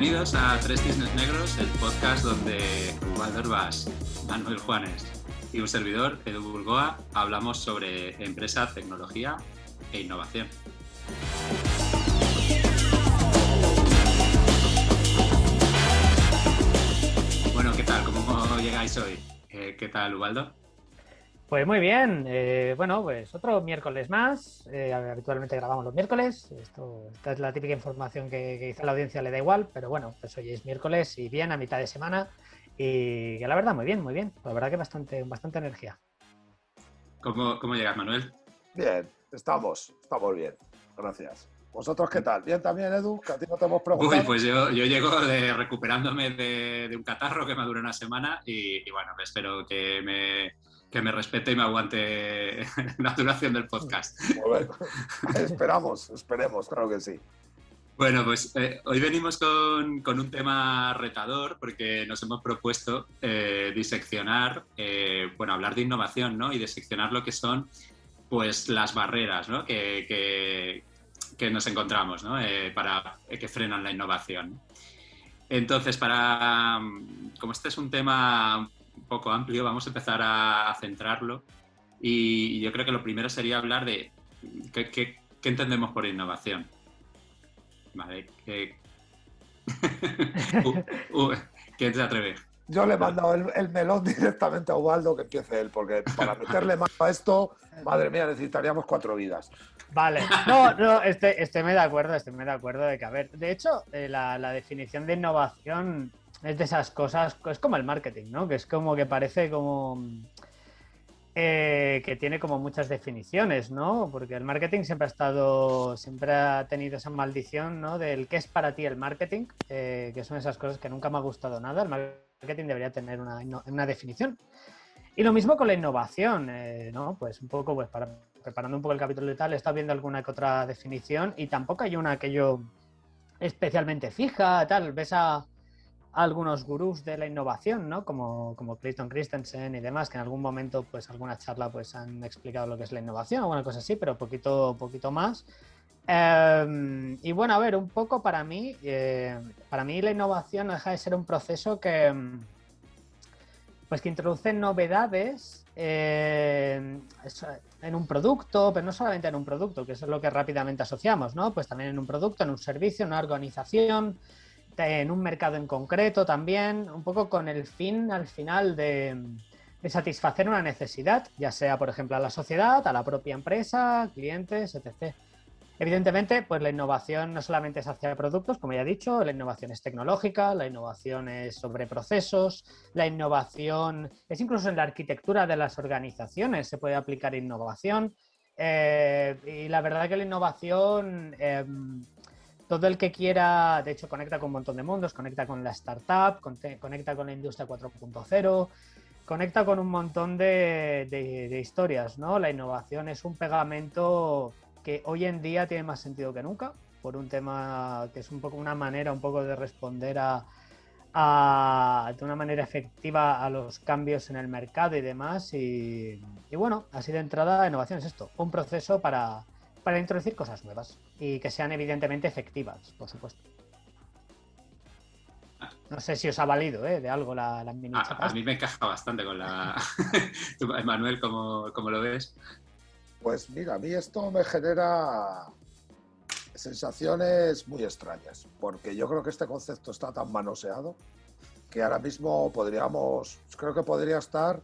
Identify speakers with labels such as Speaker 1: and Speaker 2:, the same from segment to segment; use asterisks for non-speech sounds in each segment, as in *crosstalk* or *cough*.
Speaker 1: Bienvenidos a Tres Cisnes Negros, el podcast donde Ubaldo Herbás, Manuel Juanes y un servidor, Edu Burgoa, hablamos sobre empresa, tecnología e innovación. Bueno, ¿qué tal? ¿Cómo llegáis hoy? Eh, ¿Qué tal, Ubaldo?
Speaker 2: Pues muy bien, eh, bueno, pues otro miércoles más. Eh, habitualmente grabamos los miércoles. Esto, esta es la típica información que, que quizá a la audiencia le da igual, pero bueno, pues hoy es miércoles y bien, a mitad de semana. Y que la verdad, muy bien, muy bien. La verdad que bastante, bastante energía.
Speaker 1: ¿Cómo, cómo llegas, Manuel?
Speaker 3: Bien, estamos, estamos bien. Gracias. ¿Vosotros qué tal? ¿Bien también, Edu? Que a ti no te hemos preguntado.
Speaker 1: Uy, pues yo, yo llego de, recuperándome de, de, un catarro que me dura una semana y, y bueno, espero que me, que me respete y me aguante *laughs* la duración del podcast.
Speaker 3: Bueno, esperamos, esperemos, claro que sí.
Speaker 1: Bueno, pues eh, hoy venimos con, con, un tema retador porque nos hemos propuesto eh, diseccionar, eh, bueno, hablar de innovación, ¿no? Y diseccionar lo que son, pues, las barreras, ¿no? Que, que, que nos encontramos, ¿no? Para que frenan la innovación. Entonces, para, como este es un tema poco amplio, vamos a empezar a, a centrarlo y yo creo que lo primero sería hablar de qué, qué, qué entendemos por innovación. Vale. Eh... uh, uh, ¿Quién se atreve?
Speaker 3: Yo le he mandado el, el, melón *laughs* directamente a Ubaldo que empiece él, porque para meterle más a esto, madre mía, necesitaríamos cuatro vidas.
Speaker 2: Vale, no, no, estoy, estoy de acuerdo, estoy de acuerdo de que, a ver, de hecho, eh, la, la, definición de innovación es de esas cosas, es como el marketing, ¿no? Que es como que parece como eh, que tiene como muchas definiciones, ¿no? Porque el marketing siempre ha estado, siempre ha tenido esa maldición, ¿no? Del qué es para ti el marketing, eh, que son esas cosas que nunca me ha gustado nada. El marketing debería tener una, una definición. Y lo mismo con la innovación, eh, ¿no? Pues un poco, pues para, preparando un poco el capítulo y tal, he viendo alguna que otra definición y tampoco hay una que yo especialmente fija, tal. Ves a algunos gurús de la innovación, ¿no? Como, como Clayton Christensen y demás, que en algún momento, pues alguna charla, pues han explicado lo que es la innovación, alguna cosa así, pero poquito, poquito más. Eh, y bueno, a ver, un poco para mí, eh, para mí la innovación no deja de ser un proceso que, pues que introduce novedades eh, en un producto, pero no solamente en un producto, que eso es lo que rápidamente asociamos, ¿no? Pues también en un producto, en un servicio, en una organización, en un mercado en concreto también, un poco con el fin al final de, satisfacer una necesidad, ya sea, por ejemplo, a la sociedad, a la propia empresa, clientes, etc. Evidentemente, pues la innovación no solamente es hacia productos, como ya he dicho, la innovación es tecnológica, la innovación es sobre procesos, la innovación es incluso en la arquitectura de las organizaciones, se puede aplicar innovación. Eh, y la verdad que la innovación eh, todo el que quiera, de hecho, conecta con un montón de mundos, conecta con la startup, conecta con la industria 4.0, conecta con un montón de, historias, ¿no? La innovación es un pegamento que hoy en día tiene más sentido que nunca, por un tema que es un poco una manera un poco de responder a, a de una manera efectiva a los cambios en el mercado y demás. Y, bueno, así de entrada, innovación es esto, un proceso para para introducir cosas nuevas y que sean evidentemente efectivas, por supuesto. No sé si os ha valido ¿eh? de algo la, la mini
Speaker 1: a, a, mí me encaja bastante con la. *laughs* *laughs* Manuel, ¿cómo, ¿cómo, lo ves?
Speaker 3: Pues mira, a mí esto me genera sensaciones muy extrañas, porque yo creo que este concepto está tan manoseado que ahora mismo podríamos, creo que podría estar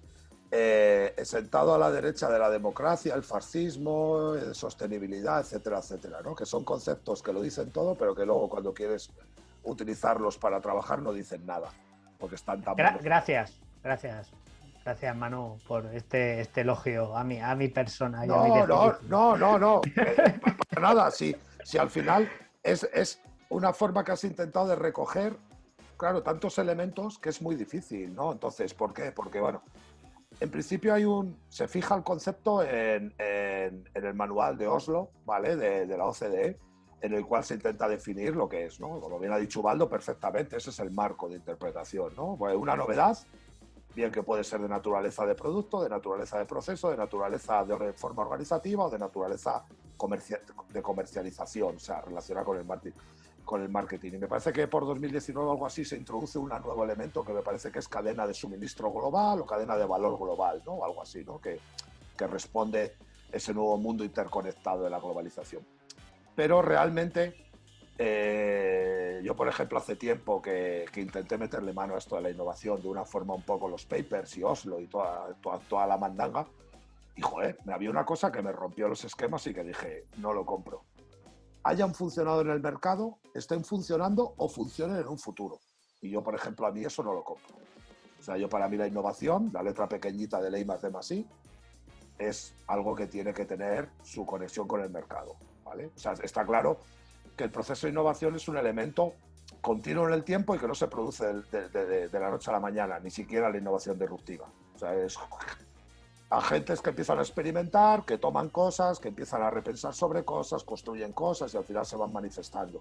Speaker 3: eh, sentado a la derecha de la democracia, el fascismo, el sostenibilidad, etcétera, etcétera, ¿no? que son conceptos que lo dicen todo, pero que luego cuando quieres utilizarlos para trabajar no dicen nada, porque están tan...
Speaker 2: Gra gracias, gracias. Gracias, Manu, por este, este elogio a mi, a mi persona.
Speaker 3: No,
Speaker 2: a mi
Speaker 3: no, no, no, no, eh, para nada. Si, si al final es, es una forma que has intentado de recoger, claro, tantos elementos que es muy difícil, ¿no? Entonces, ¿por qué? Porque, bueno, en principio hay un. Se fija el concepto en, en, en el manual de Oslo, ¿vale? De, de, la OCDE, en el cual se intenta definir lo que es, ¿no? Como bien ha dicho Baldo perfectamente, ese es el marco de interpretación, ¿no? Pues una novedad, bien que puede ser de naturaleza de producto, de naturaleza de proceso, de naturaleza de forma organizativa o de naturaleza comercial, de comercialización, o sea, relacionada con el marketing. Con el marketing. Y me parece que por 2019 o algo así se introduce un nuevo elemento que me parece que es cadena de suministro global o cadena de valor global, ¿no? Algo así, ¿no? Que, que responde ese nuevo mundo interconectado de la globalización. Pero realmente, eh, yo por ejemplo hace tiempo que, que, intenté meterle mano a esto de la innovación de una forma un poco los papers y Oslo y toda, toda, toda la mandanga, y joder, me había una cosa que me rompió los esquemas y que dije, no lo compro hayan funcionado en el mercado, estén funcionando o funcionen en un futuro. Y yo, por ejemplo, a mí eso no lo compro. O sea, yo para mí la innovación, la letra pequeñita de ley más de más es algo que tiene que tener su conexión con el mercado. ¿vale? O sea, está claro que el proceso de innovación es un elemento continuo en el tiempo y que no se produce de, la noche a la mañana, ni siquiera la innovación disruptiva. O sea, es agentes que empiezan a experimentar, que toman cosas, que empiezan a repensar sobre cosas, construyen cosas y al final se van manifestando.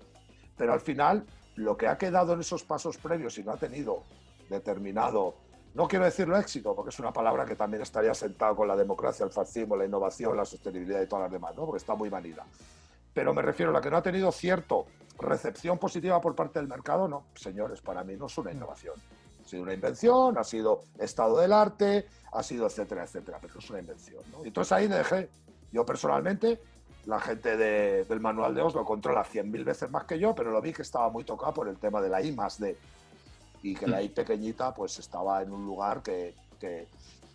Speaker 3: Pero al final, lo que ha quedado en esos pasos previos y no ha tenido determinado, no quiero decirlo éxito, porque es una palabra que también estaría sentado con la democracia, el fascismo, la innovación, la sostenibilidad y todas las demás, ¿no? porque está muy manida. Pero me refiero a la que no ha tenido cierto recepción positiva por parte del mercado, no, señores, para mí no es una innovación. Ha sido una invención, ha sido estado del arte, ha sido etcétera, etcétera, pero es una invención. ¿no? Y entonces ahí me dejé, yo personalmente, la gente del manual de Oslo controla 100.000 veces más que yo, pero lo vi que estaba muy tocado por el tema de la I más D. Y que la I pequeñita pues estaba en un lugar que, que,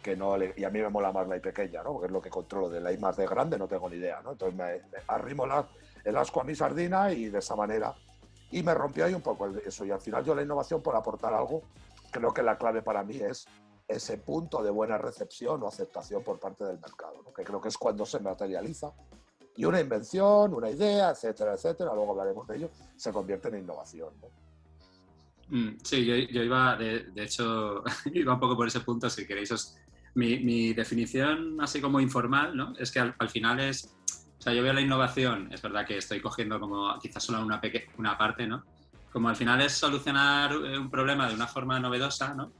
Speaker 3: que no le, y a mí me mola más la I pequeña, ¿no? porque es lo que controlo de la I más D grande, no tengo ni idea. ¿no? Entonces me, arrimo la, el asco a mi sardina y de esa manera. Y me rompió ahí un poco eso. Y al final yo la innovación por aportar algo creo que la clave para mí es ese punto de buena recepción o aceptación por parte del mercado, que creo que es cuando se materializa y una invención, una idea, etcétera, etcétera, luego hablaremos de ello, se convierte en innovación.
Speaker 1: Mm, sí, yo, iba, de, hecho, *laughs* iba un poco por ese punto, si queréis. mi, definición, así como informal, ¿no? es que al, final es, o sea, yo veo la innovación, es verdad que estoy cogiendo como quizás solo una, una parte, ¿no? Como al final es solucionar eh, un problema de una forma novedosa, ¿no?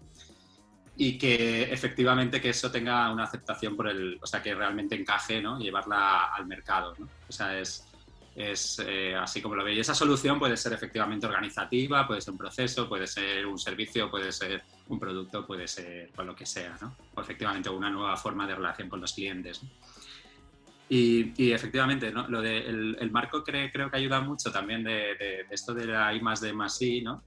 Speaker 1: Y que efectivamente que eso tenga una aceptación por el, o sea, que realmente encaje, ¿no? Llevarla al mercado, ¿no? O sea, es, es eh, así como lo veis. Esa solución puede ser efectivamente organizativa, puede ser un proceso, puede ser un servicio, puede ser un producto, puede ser con lo que sea, ¿no? O efectivamente una nueva forma de relación con los clientes. ¿no? Y, efectivamente, ¿no? lo de el, marco creo, creo que ayuda mucho también de, esto de la I más D más I, ¿no?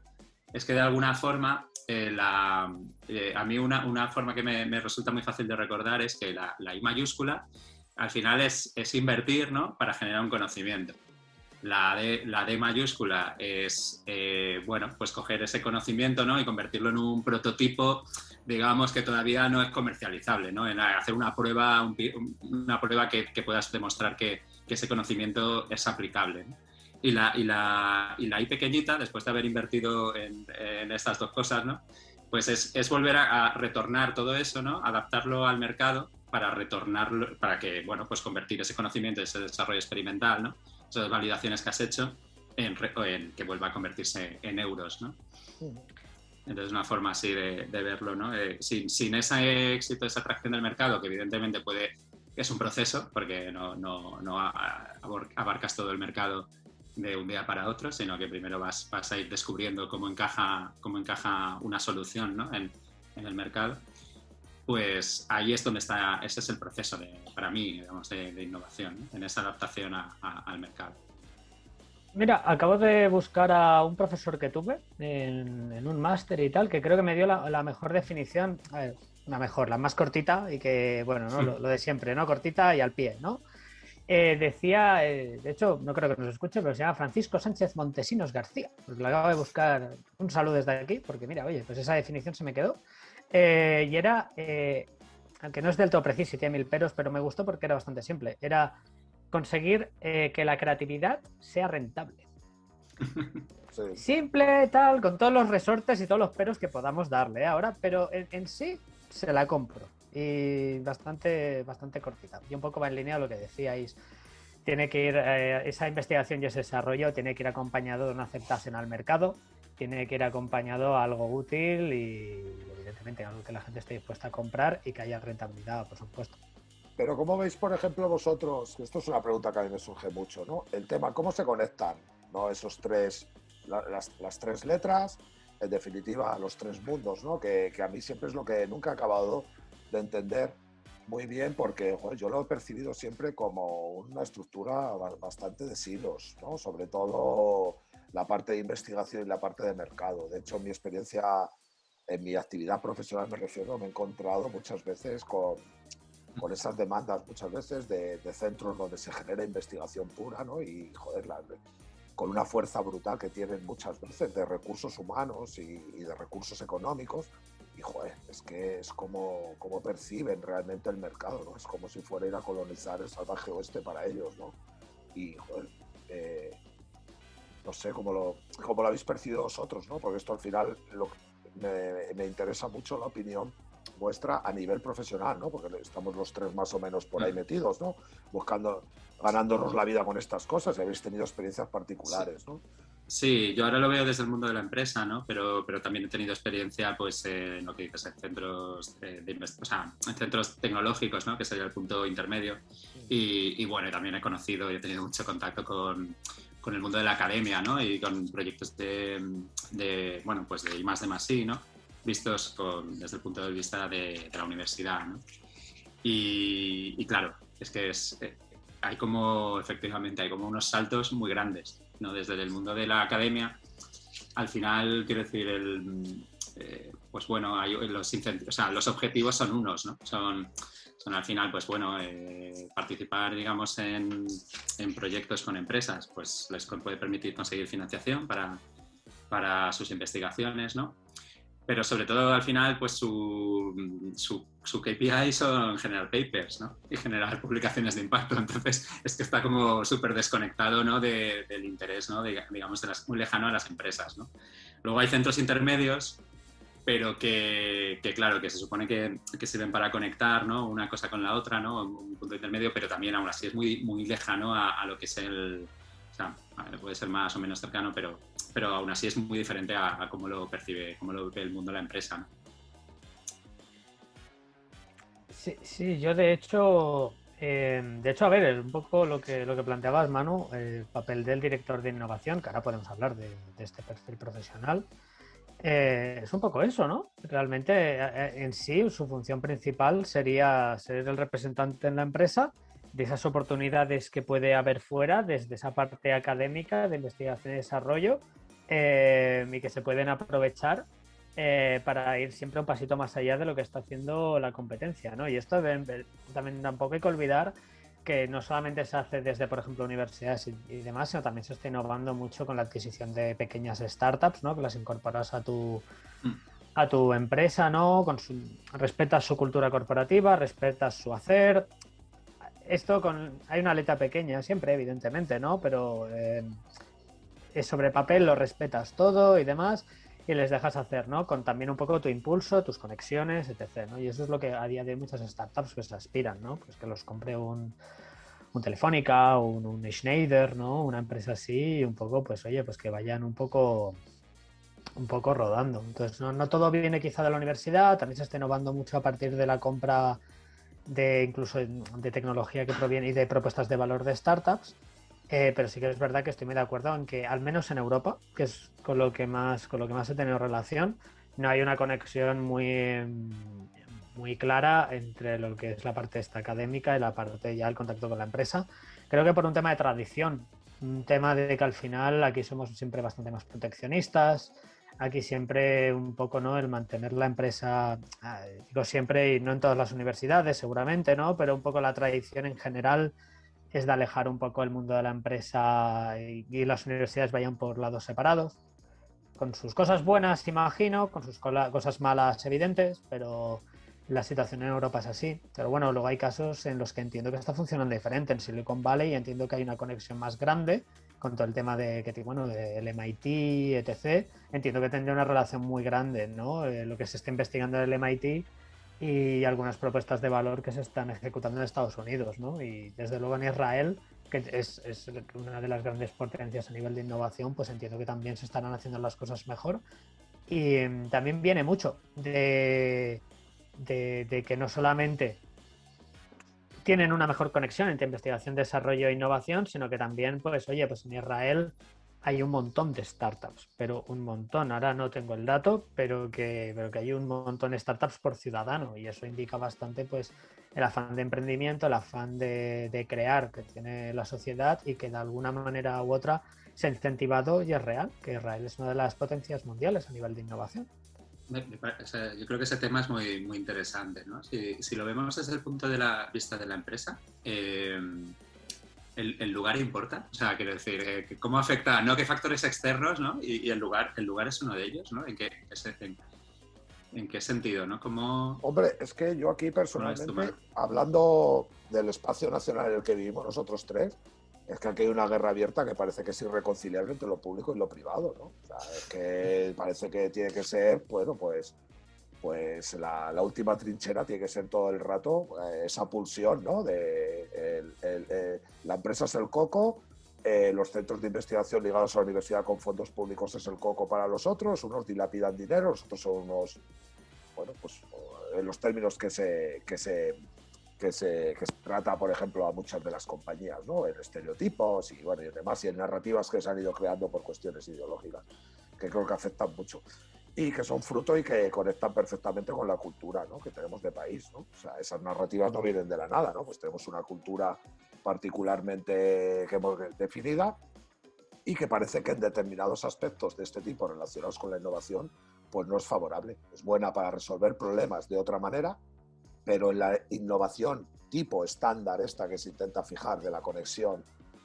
Speaker 1: Es que de alguna forma, eh, la, eh, a mí una, una forma que me, me, resulta muy fácil de recordar es que la, la I mayúscula al final es, es, invertir ¿no? para generar un conocimiento. La D, la D mayúscula es, eh, bueno, pues coger ese conocimiento ¿no? y convertirlo en un prototipo digamos que todavía no es comercializable, ¿no? En hacer una prueba, una prueba que, puedas demostrar que, ese conocimiento es aplicable. Y, la, y, la, y la I pequeñita, después de haber invertido en, estas dos cosas, ¿no? Pues es, volver a, retornar todo eso, ¿no? Adaptarlo al mercado para retornarlo, para que, bueno, pues convertir ese conocimiento, ese desarrollo experimental, ¿no? Esas validaciones que has hecho en, en que vuelva a convertirse en euros, ¿no? Entonces, una forma así de, verlo, ¿no? Eh, sin, sin, ese éxito, esa atracción del mercado, que evidentemente puede, es un proceso, porque no, abarcas todo el mercado de un día para otro, sino que primero vas, a ir descubriendo cómo encaja, cómo encaja una solución ¿no? en, el mercado. Pues ahí es donde está, ese es el proceso para mí, digamos, de, innovación, en esa adaptación al mercado.
Speaker 2: Mira, acabo de buscar a un profesor que tuve en, un máster y tal, que creo que me dio la, mejor definición, a ver, una mejor, la más cortita y que, bueno, ¿no? lo, de siempre, ¿no? Cortita y al pie, ¿no? Eh, decía, eh, de hecho, no creo que nos escuche, pero se llama Francisco Sánchez Montesinos García, porque lo acabo de buscar, un saludo desde aquí, porque mira, oye, pues esa definición se me quedó. Eh, y era, aunque no es del todo preciso y tiene mil peros, pero me gustó porque era bastante simple, era conseguir eh, que la creatividad sea rentable. *laughs* Simple, tal, con todos los resortes y todos los peros que podamos darle ahora, pero en, sí se la compro. Y bastante, bastante cortita. Y un poco va en línea a lo que decíais. Tiene que ir, eh, esa investigación y ese desarrollo tiene que ir acompañado de una aceptación al mercado, tiene que ir acompañado a algo útil y evidentemente algo que la gente esté dispuesta a comprar y que haya rentabilidad, por supuesto.
Speaker 3: Pero ¿cómo veis, por ejemplo, vosotros, esto es una pregunta que a mí me surge mucho, ¿no? El tema, ¿cómo se conectan ¿no? Esos tres, las, tres letras, en definitiva, los tres mundos, ¿no? Que, que, a mí siempre es lo que nunca he acabado de entender muy bien porque yo lo he percibido siempre como una estructura bastante de silos, ¿no? Sobre todo la parte de investigación y la parte de mercado. De hecho, mi experiencia, en mi actividad profesional me refiero, me he encontrado muchas veces con, con esas demandas, muchas veces de, centros donde se genera investigación pura, ¿no? Y, joder, con una fuerza brutal que tienen muchas veces de recursos humanos y, de recursos económicos. Y, joder, es que es como, como perciben realmente el mercado, ¿no? Es como si fuera ir a colonizar el salvaje oeste para ellos, ¿no? Y, joder, eh, no sé cómo lo, cómo lo habéis percibido vosotros, ¿no? Porque esto al final lo, me, me, interesa mucho la opinión vuestra a nivel profesional, ¿no? Porque estamos los tres más o menos por ahí mm. metidos, ¿no? Buscando, ganándonos la vida con estas cosas y habéis tenido experiencias particulares, ¿no?
Speaker 1: Sí, yo ahora lo veo desde el mundo de la empresa, ¿no? Pero, pero también he tenido experiencia, pues, en lo que dices, en centros, de, o sea, en centros tecnológicos, ¿no? Que sería el punto intermedio. Y, y bueno, también he conocido y he tenido mucho contacto con, con el mundo de la academia, ¿no? Y con proyectos de, bueno, pues de I más de más I, ¿no? Vistos desde el punto de vista de, la universidad, ¿no? Y, claro, es que es, eh, hay como, efectivamente, hay como unos saltos muy grandes, ¿no? Desde el mundo de la academia, al final, quiero decir, el, eh, pues bueno, hay los, o sea, los objetivos son unos, ¿no? Son son al final, pues bueno, eh, participar, digamos, en, proyectos con empresas, pues les puede permitir conseguir financiación para, para sus investigaciones, ¿no? Pero sobre todo al final, pues su, su, su KPI son generar papers, ¿no? Y generar publicaciones de impacto. Entonces, es que está como súper desconectado, ¿no? del interés, ¿no? digamos, de las, muy lejano a las empresas, ¿no? Luego hay centros intermedios pero que, claro, que se supone que, que, sirven para conectar ¿no? una cosa con la otra, ¿no? un punto intermedio, pero también aún así es muy, muy lejano a, lo que es el... O sea, puede ser más o menos cercano, pero, pero aún así es muy diferente a, cómo lo percibe, cómo lo ve el mundo la empresa.
Speaker 2: Sí, sí, yo de hecho, eh, de hecho, a ver, un poco lo que, lo que planteabas, Manu, el papel del director de innovación, que ahora podemos hablar de, de este perfil profesional. Eh, es un poco eso, ¿no? Realmente eh, eh, en sí su función principal sería ser el representante en la empresa de esas oportunidades que puede haber fuera desde esa parte académica de investigación y desarrollo y que se pueden aprovechar para ir siempre un pasito más allá de lo que está haciendo la competencia, ¿no? Y esto también tampoco hay que olvidar que no solamente se hace desde, por ejemplo, universidades y, demás, sino también se está innovando mucho con la adquisición de pequeñas startups, ¿no? Que las incorporas a tu, mm. a tu empresa, ¿no? Con su, respetas su cultura corporativa, respetas su hacer. Esto con... Hay una letra pequeña siempre, evidentemente, ¿no? Pero eh, sobre papel lo respetas todo y demás y les dejas hacer, ¿no? Con también un poco tu impulso, tus conexiones, etc. Y eso es lo que a día de hoy muchas startups pues aspiran, ¿no? Pues que los compre un, un Telefónica, un, un, Schneider, ¿no? Una empresa así y un poco, pues oye, pues que vayan un poco un poco rodando. Entonces, no, no todo viene quizá de la universidad, también se está innovando mucho a partir de la compra de incluso de tecnología que proviene y de propuestas de valor de startups. Eh, pero sí que es verdad que estoy muy de acuerdo en que, al menos en Europa, que es con lo que más, con lo que más he tenido relación, no hay una conexión muy, muy clara entre lo que es la parte esta académica y la parte ya el contacto con la empresa. Creo que por un tema de tradición, un tema de que al final aquí somos siempre bastante más proteccionistas, aquí siempre un poco no el mantener la empresa ah, digo siempre y no en todas las universidades seguramente no pero un poco la tradición en general es de alejar un poco el mundo de la empresa y, las universidades vayan por lados separados, con sus cosas buenas, imagino, con sus cosas malas evidentes, pero la situación en Europa es así. Pero bueno, luego hay casos en los que entiendo que está funcionando diferente. En Silicon Valley entiendo que hay una conexión más grande con todo el tema de que bueno, del MIT, etc. Entiendo que tendría una relación muy grande, ¿no? Eh, lo que se está investigando en el MIT y algunas propuestas de valor que se están ejecutando en Estados Unidos, ¿no? Y desde luego en Israel, que es, es, una de las grandes potencias a nivel de innovación, pues entiendo que también se estarán haciendo las cosas mejor. Y mm, también viene mucho de, de, que no solamente tienen una mejor conexión entre investigación, desarrollo e innovación, sino que también, pues, oye, pues en Israel hay un montón de startups, pero un montón. Ahora no tengo el dato, pero que, pero que hay un montón de startups por ciudadano y eso indica bastante pues el afán de emprendimiento, el afán de, crear que tiene la sociedad y que de alguna manera u otra se ha incentivado y es real, que Israel es una de las potencias mundiales a nivel de innovación.
Speaker 1: Yo creo que ese tema es muy, muy interesante. ¿no? Si, si, lo vemos desde el punto de la vista de la empresa, eh, el, lugar importa? O sea, quiero decir, eh, ¿cómo afecta? No qué factores externos, ¿no? Y, el, lugar, el lugar es uno de ellos, ¿no? ¿En qué, en, qué sentido, ¿no? ¿Cómo,
Speaker 3: Hombre, es que yo aquí personalmente, hablando del espacio nacional en el que vivimos nosotros tres, es que aquí hay una guerra abierta que parece que es irreconciliable entre lo público y lo privado, ¿no? O sea, es que parece que tiene que ser, bueno, pues pues la, última trinchera tiene que ser todo el rato eh, esa pulsión, ¿no? De eh, la empresa es el coco, eh, los centros de investigación ligados a la universidad con fondos públicos es el coco para los otros, unos dilapidan dinero, los otros son unos, bueno, pues en los términos que se, que se, que se, que se trata, por ejemplo, a muchas de las compañías, ¿no? En estereotipos y, bueno, y demás, y en narrativas que se han ido creando por cuestiones ideológicas, que creo que afectan mucho y que son fruto y que conectan perfectamente con la cultura ¿no? que tenemos de país. ¿no? O sea, esas narrativas no vienen de la nada, ¿no? pues tenemos una cultura particularmente que hemos definida y que parece que en determinados aspectos de este tipo relacionados con la innovación pues no es favorable. Es buena para resolver problemas de otra manera, pero en la innovación tipo estándar esta que se intenta fijar de la conexión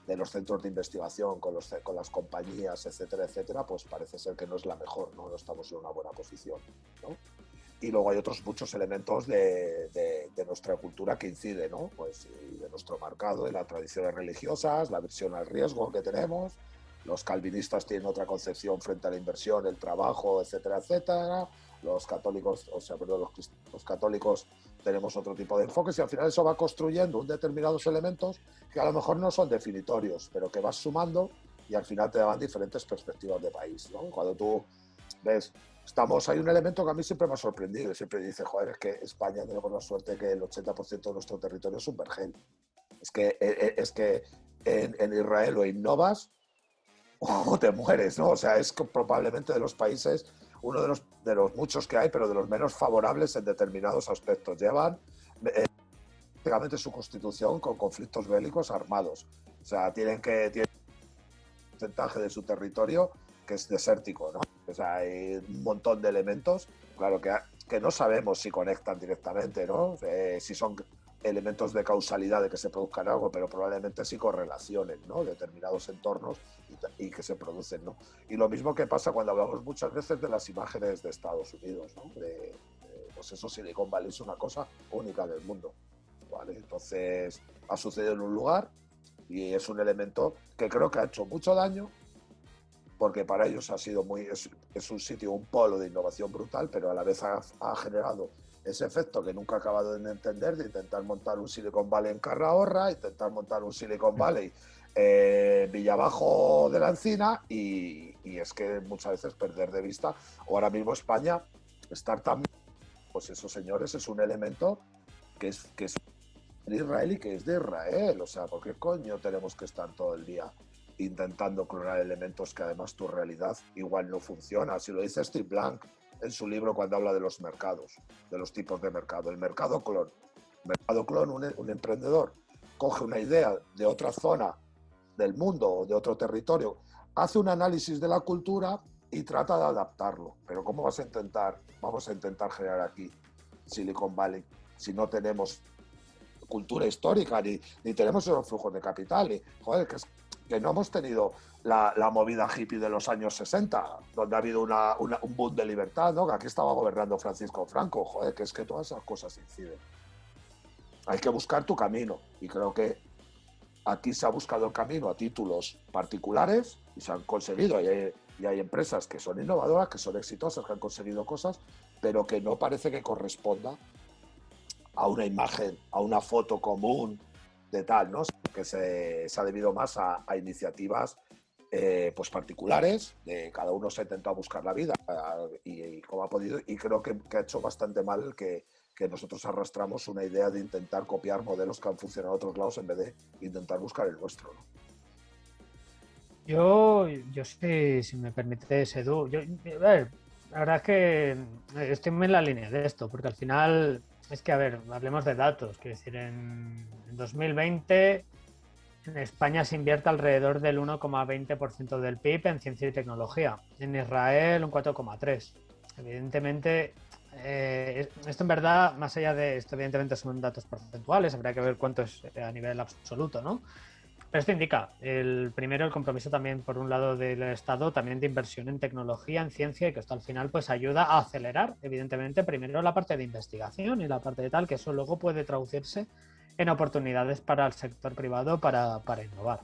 Speaker 3: de los centros de investigación con, los, con las compañías, etcétera, etcétera, pues parece ser que no es la mejor, no, no estamos en una buena posición. ¿no? Y luego hay otros muchos elementos de, de, nuestra cultura que inciden, ¿no? Pues de nuestro mercado, de las tradiciones religiosas, la versión al riesgo que tenemos. Los calvinistas tienen otra concepción frente a la inversión, el trabajo, etcétera, etcétera. Los católicos, o sea, perdón, los, los católicos tenemos otro tipo de enfoques y al final eso va construyendo un determinados elementos que a lo mejor no son definitorios, pero que vas sumando y al final te dan diferentes perspectivas de país. ¿no? Cuando tú ves, estamos, hay un elemento que a mí siempre me ha sorprendido, siempre dice, joder, es que España tenemos la suerte que el 80% de nuestro territorio es un vergel. Es que, eh, eh, es que en, en Israel o innovas *laughs* o te mueres, ¿no? O sea, es probablemente de los países uno de los, de los muchos que hay, pero de los menos favorables en determinados aspectos. Llevan eh, su constitución con conflictos bélicos armados. O sea, tienen que tienen un porcentaje de su territorio que es desértico, ¿no? O sea, hay un montón de elementos, claro, que, que no sabemos si conectan directamente, ¿no? Eh, si son elementos de causalidad de que se produzcan algo, pero probablemente sí correlacionen ¿no? determinados entornos y, que se producen. ¿no? Y lo mismo que pasa cuando hablamos muchas veces de las imágenes de Estados Unidos, ¿no? de, pues eso Silicon Valley es una cosa única del mundo. ¿vale? Entonces ha sucedido en un lugar y es un elemento que creo que ha hecho mucho daño porque para ellos ha sido muy es, es un sitio, un polo de innovación brutal, pero a la vez ha, ha generado ese efecto que nunca he acabado de entender de intentar montar un Silicon Valley en Carrahorra, intentar montar un Silicon Valley eh, Villabajo de la Encina y, es que muchas veces perder de vista, ahora mismo España, estar tan... Pues esos señores es un elemento que es, que es Israel y que es de Israel, o sea, ¿por qué coño tenemos que estar todo el día intentando clonar elementos que además tu realidad igual no funciona? Si lo dice Steve Blank, en su libro cuando habla de los mercados, de los tipos de mercado. El mercado clon. mercado clon, un, emprendedor coge una idea de otra zona del mundo o de otro territorio, hace un análisis de la cultura y trata de adaptarlo. Pero ¿cómo vas a intentar, vamos a intentar generar aquí Silicon Valley si no tenemos cultura histórica ni, ni tenemos esos flujos de capital? Y, joder, que, que no hemos tenido la, movida hippie de los años 60, donde ha habido un boom de libertad, aquí estaba gobernando Francisco Franco, joder, que es que todas esas cosas inciden. Hay que buscar tu camino y creo que aquí se ha buscado el camino a títulos particulares y se han conseguido. Y hay, y hay empresas que son innovadoras, que son exitosas, que han conseguido cosas, pero que no parece que corresponda a una imagen, a una foto común de tal, ¿no? Que se, ha debido más a, iniciativas eh, pues particulares, de cada uno se ha intentado buscar la vida y, como ha podido, y creo que, ha hecho bastante mal que, que, nosotros arrastramos una idea de intentar copiar modelos que han funcionado en otros lados en vez de intentar buscar el nuestro.
Speaker 2: Yo, yo sí, si me permite, Edu, yo, a ver, la verdad es que estoy en la línea de esto, porque al final es que, a ver, hablemos de datos, quiero decir, en, 2020 en España se invierte alrededor del 1,20% del PIB en ciencia y tecnología, en Israel un 4,3%. Evidentemente, eh, esto en verdad, más allá de esto, evidentemente son datos porcentuales, habría que ver cuánto es a nivel absoluto, ¿no? Pero esto indica, el primero, el compromiso también, por un lado, del Estado, también de inversión en tecnología, en ciencia, y que esto al final pues ayuda a acelerar, evidentemente, primero la parte de investigación y la parte de tal, que eso luego puede traducirse en oportunidades para el sector privado para, innovar.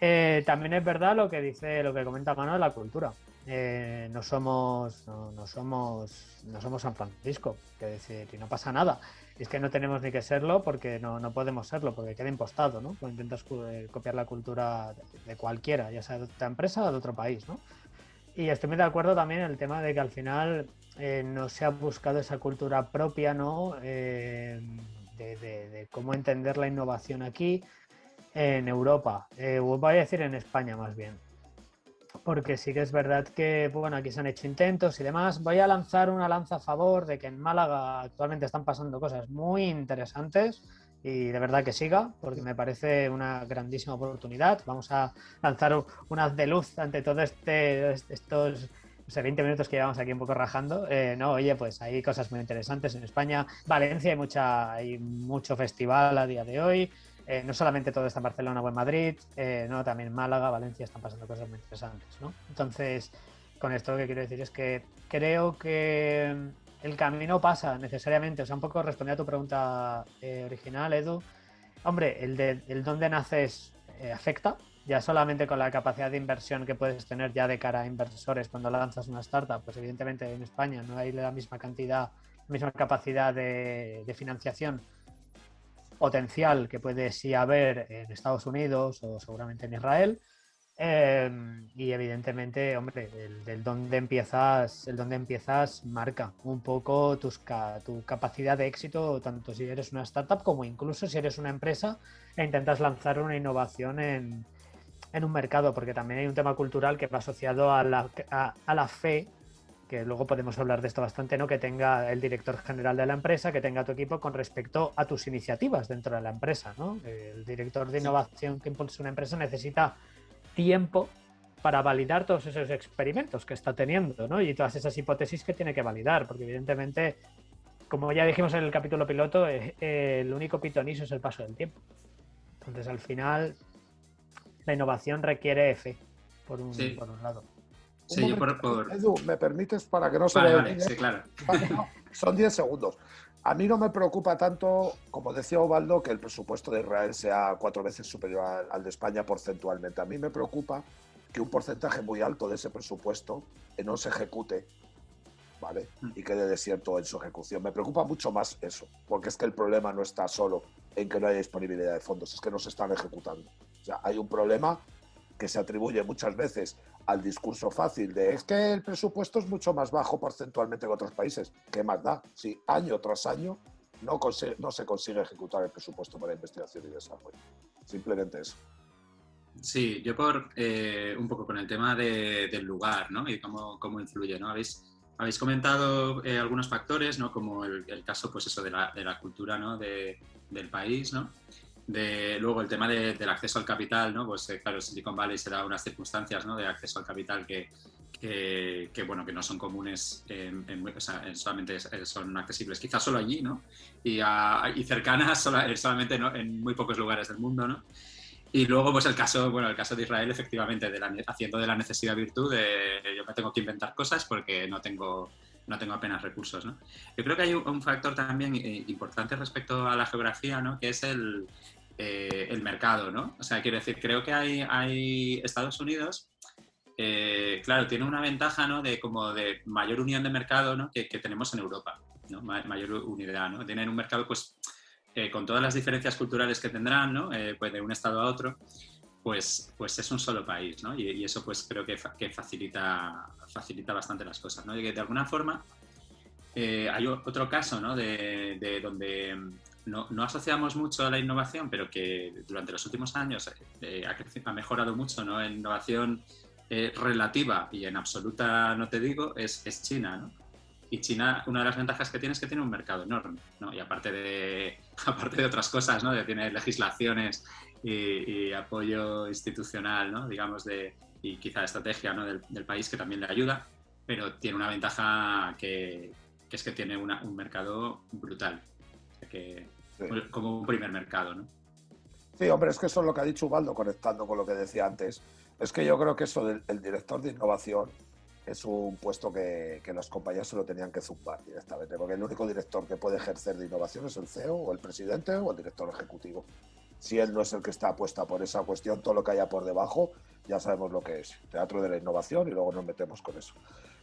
Speaker 2: Eh, también es verdad lo que dice, lo que comenta Mano de la cultura. Eh, no somos no, somos no somos San Francisco, que decir, y no pasa nada. Y es que no tenemos ni que serlo porque no, no podemos serlo, porque queda impostado, ¿no? Cuando intentas eh, copiar la cultura de cualquiera, ya sea de otra empresa o de otro país, ¿no? Y estoy muy de acuerdo también en el tema de que al final eh, no se ha buscado esa cultura propia, ¿no? de, de, cómo entender la innovación aquí en Europa. voy a decir en España más bien porque sí que es verdad que bueno, aquí se han hecho intentos y demás. Voy a lanzar una lanza a favor de que en Málaga actualmente están pasando cosas muy interesantes y de verdad que siga, porque me parece una grandísima oportunidad. Vamos a lanzar un haz de luz ante todo este, estos 20 minutos que llevamos aquí un poco rajando. Eh, no, oye, pues hay cosas muy interesantes en España. Valencia hay, mucha, hay mucho festival a día de hoy. Eh, no solamente todo está en Barcelona o en Madrid, eh, no, también en Málaga, Valencia están pasando cosas muy interesantes, ¿no? Entonces, con esto lo que quiero decir es que creo que el camino pasa necesariamente, o sea, un poco respondiendo a tu pregunta eh, original, Edu, hombre, el de el dónde naces afecta, ya solamente con la capacidad de inversión que puedes tener ya de cara a inversores cuando lanzas una startup, pues evidentemente en España no hay la misma cantidad, la misma capacidad de financiación potencial que puede sí haber en Estados Unidos o seguramente en Israel. Em, y evidentemente, hombre, el, del dónde empiezas, el dónde empiezas marca un poco tus, tu capacidad de éxito, tanto si eres una startup como incluso si eres una empresa e intentas lanzar una innovación en, en un mercado, porque también hay un tema cultural que va asociado a la, a la fe que luego podemos hablar de esto bastante, ¿no? Que tenga el director general de la empresa, que tenga tu equipo con respecto a tus iniciativas dentro de la empresa, ¿no? El director de innovación que impulsa una empresa necesita tiempo para validar todos esos experimentos que está teniendo, ¿no? Y todas esas hipótesis que tiene que validar, porque evidentemente, como ya dijimos en el capítulo piloto, eh, el único pitoniso es el paso del tiempo. Entonces, al final, la innovación requiere fe, por un, por un lado.
Speaker 3: Sí, por, Edu, ¿me permites para que no se vale,
Speaker 1: sí, claro.
Speaker 3: son 10 segundos. A mí no me preocupa tanto, como decía Ovaldo, que el presupuesto de Israel sea cuatro veces superior al, de España porcentualmente. A mí me preocupa que un porcentaje muy alto de ese presupuesto no se ejecute, ¿vale? Mm. Y quede desierto en su ejecución. Me preocupa mucho más eso, porque es que el problema no está solo en que no haya disponibilidad de fondos, es que no se están ejecutando. O sea, hay un problema que se atribuye muchas veces al discurso fácil de es que el presupuesto es mucho más bajo porcentualmente que otros países. ¿Qué más da? Si año tras año no, no se consigue ejecutar el presupuesto para investigación y desarrollo. Simplemente eso.
Speaker 1: Sí, yo por eh, un poco con el tema del lugar ¿no? y cómo, cómo influye. ¿no? Habéis, habéis comentado eh, algunos factores, ¿no? como el, caso pues eso, de, la, de la cultura ¿no? de, del país. ¿no? Luego el tema del acceso al capital, ¿no? Pues eh, claro, Silicon Valley se da unas circunstancias ¿no? de acceso al capital que, que, bueno, que no son comunes, solamente son accesibles quizás solo allí, ¿no? Y, y cercanas solamente en muy pocos lugares del mundo, ¿no? Y luego, pues el caso, bueno, el caso de Israel, efectivamente, de haciendo de la necesidad virtud, de yo me tengo que inventar cosas porque no tengo, no tengo apenas recursos, ¿no? Yo creo que hay un, factor también eh, importante respecto a la geografía, ¿no? Que es el, eh, el mercado, ¿no? O sea, quiero decir, creo que hay, hay Estados Unidos, eh, claro, tiene una ventaja, ¿no? De como de mayor unión de mercado, ¿no? Que, tenemos en Europa, ¿no? mayor unidad, ¿no? Tienen un mercado, pues, eh, con todas las diferencias culturales que tendrán, ¿no? pues de un estado a otro, pues, pues es un solo país, ¿no? Y, eso, pues, creo que, que, facilita, facilita bastante las cosas, ¿no? Y que de alguna forma hay otro caso, ¿no? De, de donde no, asociamos mucho a la innovación, pero que durante los últimos años eh, ha, mejorado mucho ¿no? en innovación eh, relativa y en absoluta, no te digo, es, es China. ¿no? Y China, una de las ventajas que tiene es que tiene un mercado enorme, ¿no? Y aparte de, *laughs* aparte de otras cosas, ¿no? tiene legislaciones y, apoyo institucional, ¿no? Digamos, de, y quizá estrategia ¿no? del, país que también le ayuda, pero tiene una ventaja que es que tiene un mercado brutal, que, como un primer mercado, ¿no?
Speaker 3: Sí, hombre, es que eso es lo que ha dicho Ubaldo, conectando con lo que decía antes. Es que yo creo que eso del director de innovación es un puesto que, que las compañías se lo tenían que zumbar directamente, porque el único director que puede ejercer de innovación es el CEO o el presidente o el director ejecutivo. Si él no es el que está apuesta por esa cuestión, todo lo que haya por debajo ya sabemos lo que es, teatro de la innovación y luego nos metemos con eso.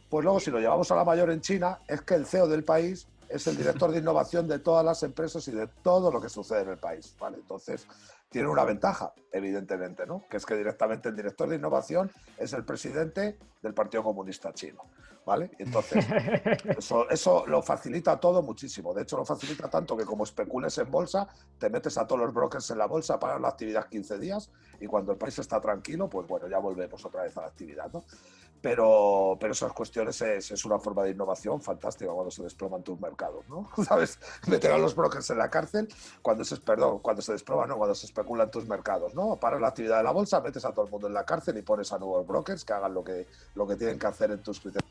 Speaker 3: Pues luego si lo llevamos a la mayor en China, es que el CEO del país es el director de innovación de todas las empresas y de todo lo que sucede en el país. ¿vale? Entonces, tiene una ventaja, evidentemente, ¿no? que es que directamente el director de innovación es el presidente del Partido Comunista Chino. ¿vale? entonces, *laughs* eso, eso lo facilita todo muchísimo. De hecho, lo facilita tanto que como especules en bolsa, te metes a todos los brokers en la bolsa para la actividad 15 días y cuando el país está tranquilo, pues bueno, ya volvemos otra vez a la actividad. ¿no? Pero, pero esas cuestiones es, una forma de innovación fantástica cuando se desploman tus mercados, ¿no? *laughs* ¿Sabes? Meter a los brokers en la cárcel cuando se, perdón, cuando se desploman, o cuando se especulan tus mercados, ¿no? Para la actividad de la bolsa, metes a todo el mundo en la cárcel y pones a nuevos brokers que hagan lo que, lo que tienen que hacer en tus criterios.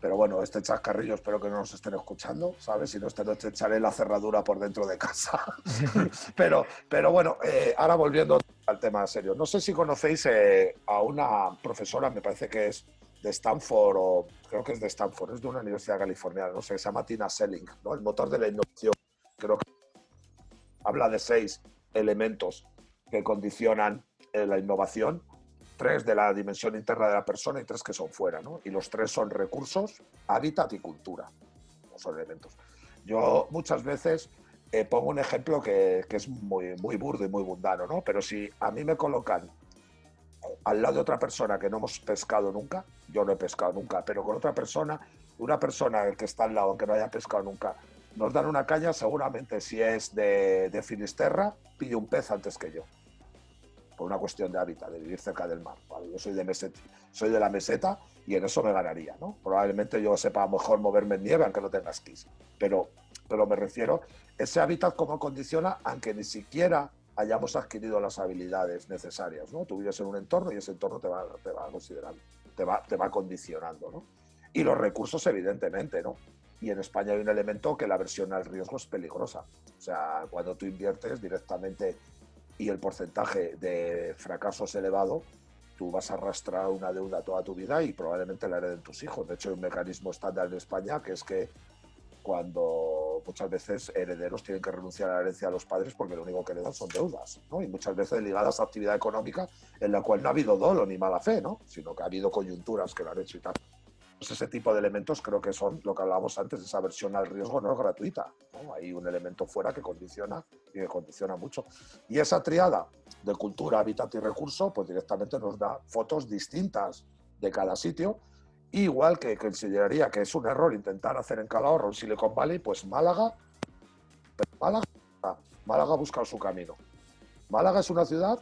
Speaker 3: Pero bueno, este chascarrillo espero que no nos estén escuchando, ¿sabes? Si no, esta noche echaré la cerradura por dentro de casa. *laughs* pero, pero bueno, eh, ahora volviendo al tema serio. No sé si conocéis eh, a una profesora, me parece que es de Stanford, o creo que es de Stanford, es de una universidad californiana, no sé, se llama Tina Selling, ¿no? El motor de la innovación. Creo que habla de seis elementos que condicionan eh, la innovación tres de la dimensión interna de la persona y tres que son fuera, ¿no? Y los tres son recursos, hábitat y cultura. Son elementos. Yo muchas veces eh, pongo un ejemplo que, que, es muy, muy burdo y muy mundano, ¿no? Pero si a mí me colocan al lado de otra persona que no hemos pescado nunca, yo no he pescado nunca, pero con otra persona, una persona que está al lado que no haya pescado nunca, nos dan una caña, seguramente si es de, de Finisterra, pide un pez antes que yo por una cuestión de hábitat, de vivir cerca del mar. Yo soy de, soy de la meseta y en eso me ganaría. ¿no? Probablemente yo sepa mejor moverme en nieve aunque no tenga esquís. Pero, pero me refiero, ese hábitat cómo condiciona, aunque ni siquiera hayamos adquirido las habilidades necesarias. ¿no? Tú vives en un entorno y ese entorno te va, te va considerando, te va, te va condicionando. ¿no? Y los recursos, evidentemente, ¿no? Y en España hay un elemento que la versión al riesgo es peligrosa. O sea, cuando tú inviertes directamente y el porcentaje de fracaso es elevado, tú vas a arrastrar una deuda toda tu vida y probablemente la hereden tus hijos. De hecho, hay un mecanismo estándar en España que es que cuando muchas veces herederos tienen que renunciar a la herencia a los padres porque lo único que le dan son deudas, ¿no? Y muchas veces ligadas a actividad económica en la cual no ha habido dolo ni mala fe, ¿no? Sino que ha habido coyunturas que lo han hecho y tal. Pues ese tipo de elementos creo que son lo que hablábamos antes, esa versión al riesgo no es gratuita. Hay un elemento fuera que condiciona y que condiciona mucho. Y esa triada de cultura, hábitat y recurso, pues directamente nos da fotos distintas de cada sitio. Igual que consideraría que es un error intentar hacer en Calahorra un Silicon Valley, pues Málaga, Málaga, Málaga ha buscado su camino. Málaga es una ciudad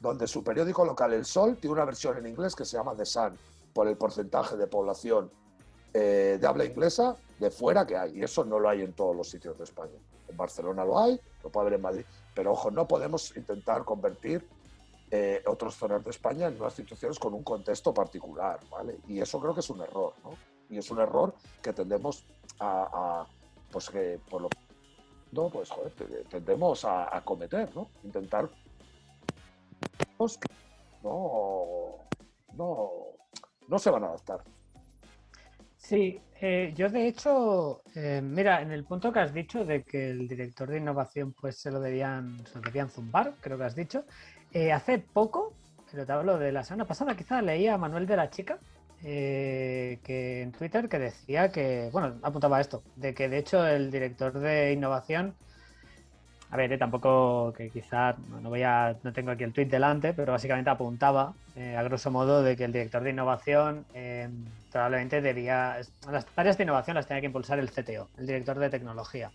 Speaker 3: donde su periódico local El Sol tiene una versión en inglés que se llama The Sun por el porcentaje de población eh, de habla inglesa de fuera que hay. Y eso no lo hay en todos los sitios de España. En Barcelona lo hay, lo puede haber en Madrid. Pero ojo, no podemos intentar convertir eh, otras zonas de España en unas instituciones con un contexto particular. ¿vale? Y eso creo que es un error. ¿no? Y es un error que tendemos a, pues que por lo no, pues joder, tendemos a, a cometer, ¿no? Intentar no, no, no se van a adaptar.
Speaker 2: Sí, eh, yo de hecho, eh, mira, en el punto que has dicho de que el director de innovación pues se lo debían, se lo debían zumbar, creo que has dicho, eh, hace poco, pero te hablo de la semana pasada, quizá leía a Manuel de la Chica, que en Twitter que decía que, bueno, apuntaba esto, de que de hecho el director de innovación a ver, eh, tampoco que quizá no voy a, no tengo aquí el tweet delante, pero básicamente apuntaba eh, a grosso modo de que el director de innovación eh, probablemente debía, las áreas de innovación las tenía que impulsar el CTO, el director de tecnología.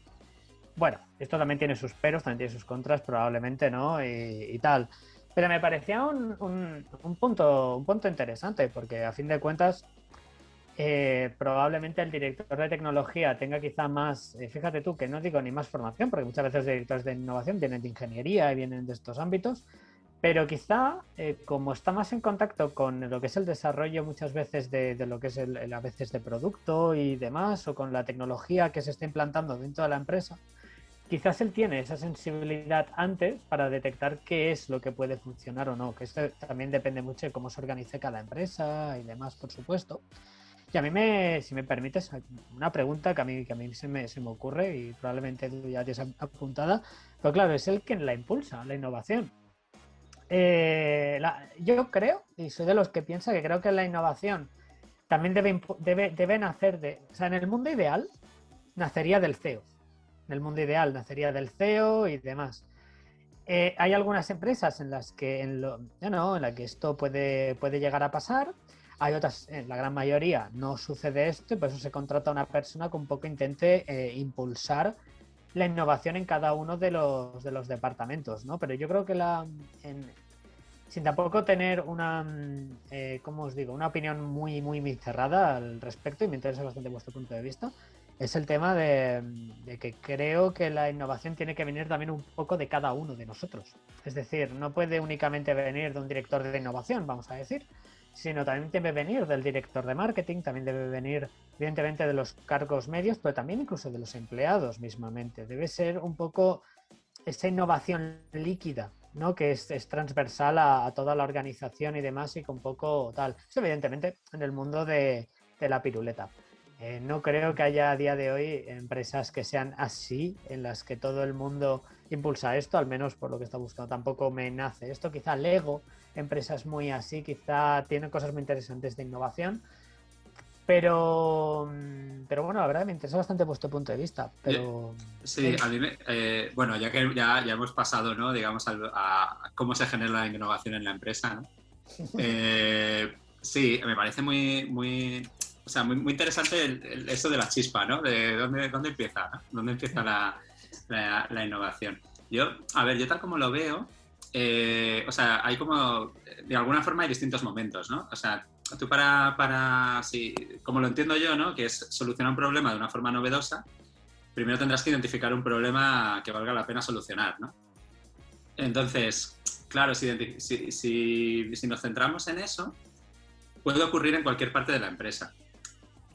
Speaker 2: Bueno, esto también tiene sus peros, también tiene sus contras, probablemente, ¿no? Y, tal. Pero me parecía un, un, punto, un punto interesante, porque a fin de cuentas, eh, probablemente el director de tecnología tenga quizá más, eh, fíjate tú que no digo ni más formación, porque muchas veces directores de innovación vienen de ingeniería y vienen de estos ámbitos, pero quizá, eh, como está más en contacto con lo que es el desarrollo muchas veces de, lo que es el, a veces de producto y demás, o con la tecnología que se está implantando dentro de la empresa, quizás él tiene esa sensibilidad antes para detectar qué es lo que puede funcionar o no, que esto también depende mucho de cómo se organice cada empresa y demás, por supuesto. Y a mí me, si me permites, una pregunta que a mí, que a mí se, me, se me ocurre y probablemente tú ya tienes apuntada, pero claro, es el quien la impulsa, la innovación. Eh, yo creo, y soy de los que piensa que creo que la innovación también debe, debe, nacer de. O sea, en el mundo ideal, nacería del CEO. En el mundo ideal, nacería del CEO y demás. Eh, hay algunas empresas en las que en lo, no, en la que esto puede, puede llegar a pasar. Hay otras, en la gran mayoría no sucede esto y por eso se contrata a una persona que un poco intente eh, impulsar la innovación en cada uno de los, de los departamentos, ¿no? Pero yo creo que la, sin tampoco tener una, mm, eh, ¿cómo os digo? Una opinión muy, muy, muy cerrada al respecto y me interesa bastante vuestro punto de vista, es el tema de, que creo que la innovación tiene que venir también un poco de cada uno de nosotros. Es decir, no puede únicamente venir de un director de innovación, vamos a decir, sino también debe venir del director de marketing, también debe venir evidentemente de los cargos medios, pero también incluso de los empleados mismamente. Debe ser un poco esa innovación líquida, ¿no? que es, transversal a, toda la organización y demás y con poco tal. Evidentemente en el mundo de, la piruleta. Eh, no creo que haya a día de hoy empresas que sean así, en las que todo el mundo impulsa esto, al menos por lo que está buscando. Tampoco me nace esto. Quizá Lego empresas muy así, quizá tienen cosas muy interesantes de innovación. Pero, mm, pero bueno, la verdad me interesa bastante vuestro punto de vista. Pero,
Speaker 1: sí, a mí me, eh, bueno, ya que ya, ya, hemos pasado, ¿no? Digamos, a, cómo se genera la innovación en la empresa, ¿no? *laughs* Eh, sí, me parece muy, muy, o sea, muy, interesante eso de la chispa, ¿no? De dónde, empieza, ¿Dónde empieza la, la, innovación? Yo, a ver, yo tal como lo veo, eh, o sea, hay como, de alguna forma hay distintos momentos, ¿no? O sea, tú para, para sí, como lo entiendo yo, ¿no? Que es solucionar un problema de una forma novedosa, primero tendrás que identificar un problema que valga la pena solucionar, ¿no? Entonces, claro, si, si, si, nos centramos en eso, puede ocurrir en cualquier parte de la empresa,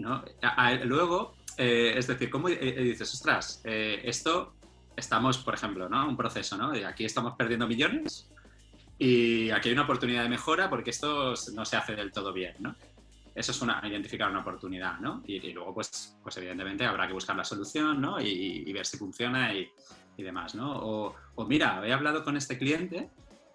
Speaker 1: ¿no? luego, eh, es decir, ¿cómo eh, dices, ostras, esto estamos, por ejemplo, ¿no? Un proceso, ¿no? De aquí estamos perdiendo millones y aquí hay una oportunidad de mejora porque esto no se hace del todo bien, ¿no? Eso es una, identificar una oportunidad, ¿no? Y, luego, pues, pues evidentemente habrá que buscar la solución, ¿no? Y, ver si funciona y, demás, ¿no? O, mira, he hablado con este cliente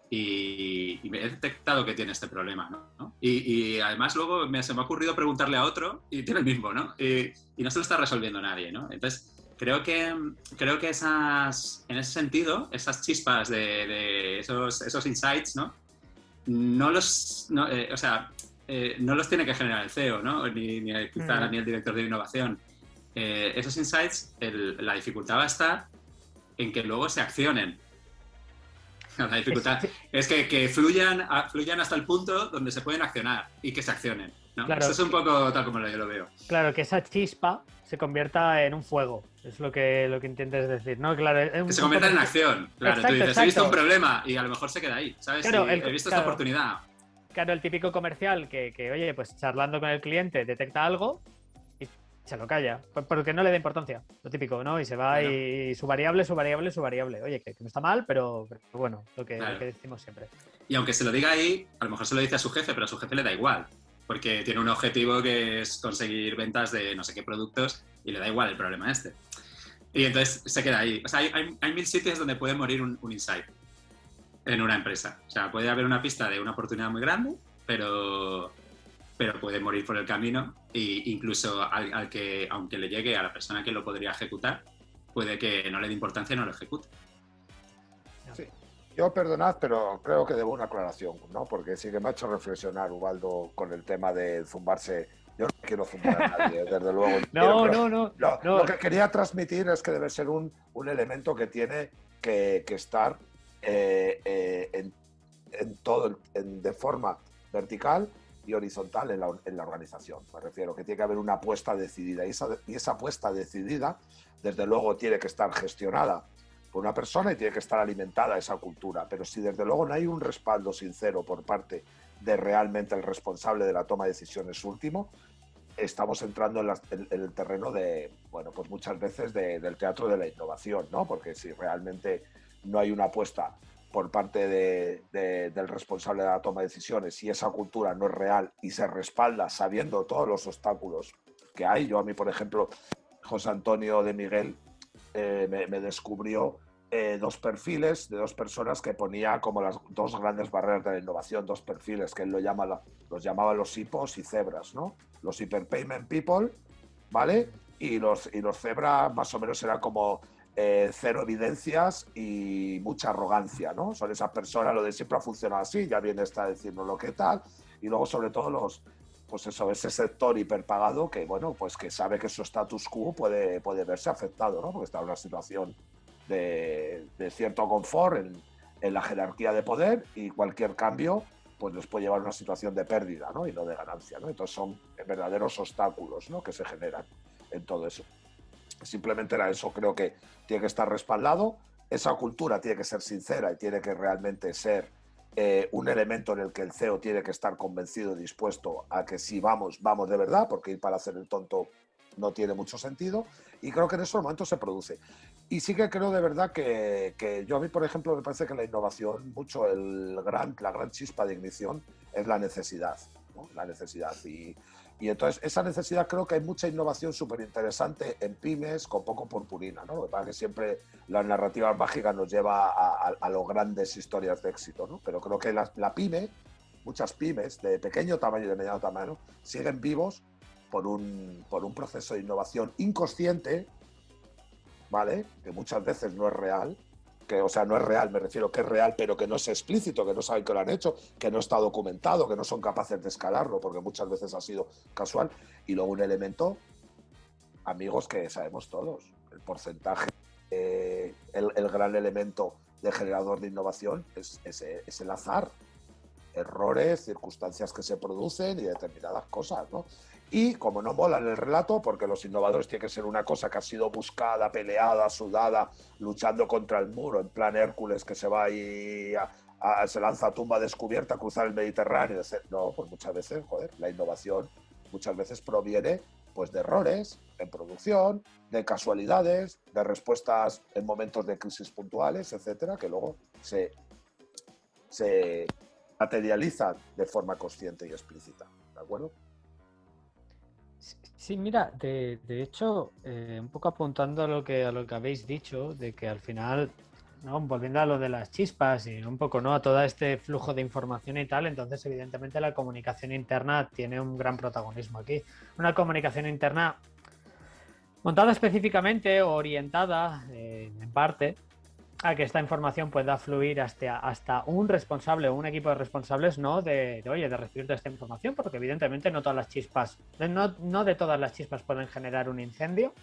Speaker 1: y, he detectado que tiene este problema, ¿no? Y, además luego me, se me ha ocurrido preguntarle a otro y tiene el mismo, ¿no? Y, no se lo está resolviendo nadie, ¿no? Entonces, creo que, creo que esas, en ese sentido, esas chispas de, esos, esos, insights, ¿no? No los, eh, o sea, eh, no los tiene que generar el CEO, ¿no? Ni, ni, el, mm. ni el director de innovación. Eh, esos insights, la dificultad va a estar en que luego se accionen. *laughs* La dificultad es, que, que fluyan, fluyan hasta el punto donde se pueden accionar y que se accionen. Eso es un poco tal como yo lo veo.
Speaker 2: Claro, que esa chispa se convierta en un fuego. Es lo que, lo que intentes decir, ¿no?
Speaker 1: Claro, que se convierta en acción. Claro, tú dices, he visto un problema y a lo mejor se queda ahí, ¿sabes? he visto esta oportunidad.
Speaker 2: Claro, el típico comercial que, oye, pues charlando con el cliente detecta algo se lo calla, porque no le da importancia, lo típico, ¿no? Y se va y, su variable, su variable, su variable. Oye, que, no está mal, pero, bueno, lo que, lo que decimos siempre.
Speaker 1: Y aunque se lo diga ahí, a lo mejor se lo dice a su jefe, pero a su jefe le da igual porque tiene un objetivo que es conseguir ventas de no sé qué productos y le da igual el problema este. Y entonces se queda ahí. O sea, hay, mil sitios donde puede morir un, insight en una empresa. O sea, puede haber una pista de una oportunidad muy grande, pero, pero puede morir por el camino e incluso al, que, aunque le llegue a la persona que lo podría ejecutar, puede que no le dé importancia y no lo ejecute.
Speaker 3: Yo perdonad, pero creo que debo una aclaración, ¿no? Porque sí que me ha hecho reflexionar Ubaldo con el tema de zumbarse. Yo quiero ofender a nadie, *laughs* desde luego.
Speaker 2: no, no, no,
Speaker 3: Lo que quería transmitir es que debe ser un, un elemento que tiene que, que estar eh, eh, en, en, todo, en, de forma vertical y horizontal en la, organización. Me refiero que tiene que haber una apuesta decidida y esa, apuesta decidida, desde luego, tiene que estar gestionada por una persona y tiene que estar alimentada esa cultura. Pero si desde luego no hay un respaldo sincero por parte de realmente el responsable de la toma de decisiones último, estamos entrando en, el terreno de, bueno, pues muchas veces de, del teatro de la innovación, ¿no? Porque si realmente no hay una apuesta por parte de, de, del responsable de la toma de decisiones y esa cultura no es real y se respalda sabiendo todos los obstáculos que hay. Yo a mí, por ejemplo, José Antonio de Miguel eh, me, descubrió eh, dos perfiles de dos personas que ponía como las dos grandes barreras de la innovación, dos perfiles que él lo llama, los llamaba los hipos y cebras, ¿no? Los hyperpayment people, ¿vale? Y los, y los cebras más o menos eran como eh, cero evidencias y mucha arrogancia, ¿no? Son esas personas, lo de siempre ha funcionado así, ya viene esta a decirnos lo que tal, y luego sobre todo los, pues eso, ese sector hiperpagado que, bueno, pues que sabe que su status quo puede, puede verse afectado, ¿no? Porque está en una situación de, de cierto confort en, en, la jerarquía de poder y cualquier cambio pues les puede llevar a una situación de pérdida, ¿no? Y no de ganancia, ¿no? Entonces son verdaderos obstáculos, ¿no? Que se generan en todo eso. Simplemente era eso, creo que tiene que estar respaldado, esa cultura tiene que ser sincera y tiene que realmente ser eh, un elemento en el que el CEO tiene que estar convencido y dispuesto a que si vamos, vamos de verdad, porque ir para hacer el tonto no tiene mucho sentido y creo que en esos momentos se produce. Y sí que creo de verdad que, que, yo a mí, por ejemplo, me parece que la innovación, mucho el gran, la gran chispa de ignición es la necesidad, la necesidad. Y, y entonces esa necesidad creo que hay mucha innovación súper interesante en pymes con poco purpurina, ¿no? Lo que siempre la narrativa mágica nos lleva a, a, los grandes historias de éxito, ¿no? Pero creo que la, la, pyme, muchas pymes de pequeño tamaño y de mediano tamaño, siguen vivos por un, por un proceso de innovación inconsciente, ¿vale? Que muchas veces no es real, que, o sea, no es real, me refiero que es real, pero que no es explícito, que no saben que lo han hecho, que no está documentado, que no son capaces de escalarlo, porque muchas veces ha sido casual. Y luego un elemento, amigos, que sabemos todos, el porcentaje, eh, el, el, gran elemento de generador de innovación es, es, es, el azar, errores, circunstancias que se producen y determinadas cosas, ¿no? Y como no mola en el relato, porque los innovadores tienen que ser una cosa que ha sido buscada, peleada, sudada, luchando contra el muro, en plan Hércules que se va y se lanza tumba descubierta a cruzar el Mediterráneo. No, pues muchas veces, joder, la innovación muchas veces proviene pues de errores en producción, de casualidades, de respuestas en momentos de crisis puntuales, etcétera, que luego se, se materializan de forma consciente y explícita. ¿De acuerdo?
Speaker 2: Sí, mira, de, de hecho, eh, un poco apuntando a lo, que, a lo que habéis dicho, de que al final, ¿no? volviendo a lo de las chispas y un poco ¿no? a todo este flujo de información y tal, entonces evidentemente la comunicación interna tiene un gran protagonismo aquí. Una comunicación interna montada específicamente orientada eh, en parte a que esta información pueda fluir hasta, hasta un responsable o un equipo de responsables, ¿no? De, de, oye, de recibir esta información, porque evidentemente no todas las chispas, no, no de todas las chispas pueden generar un incendio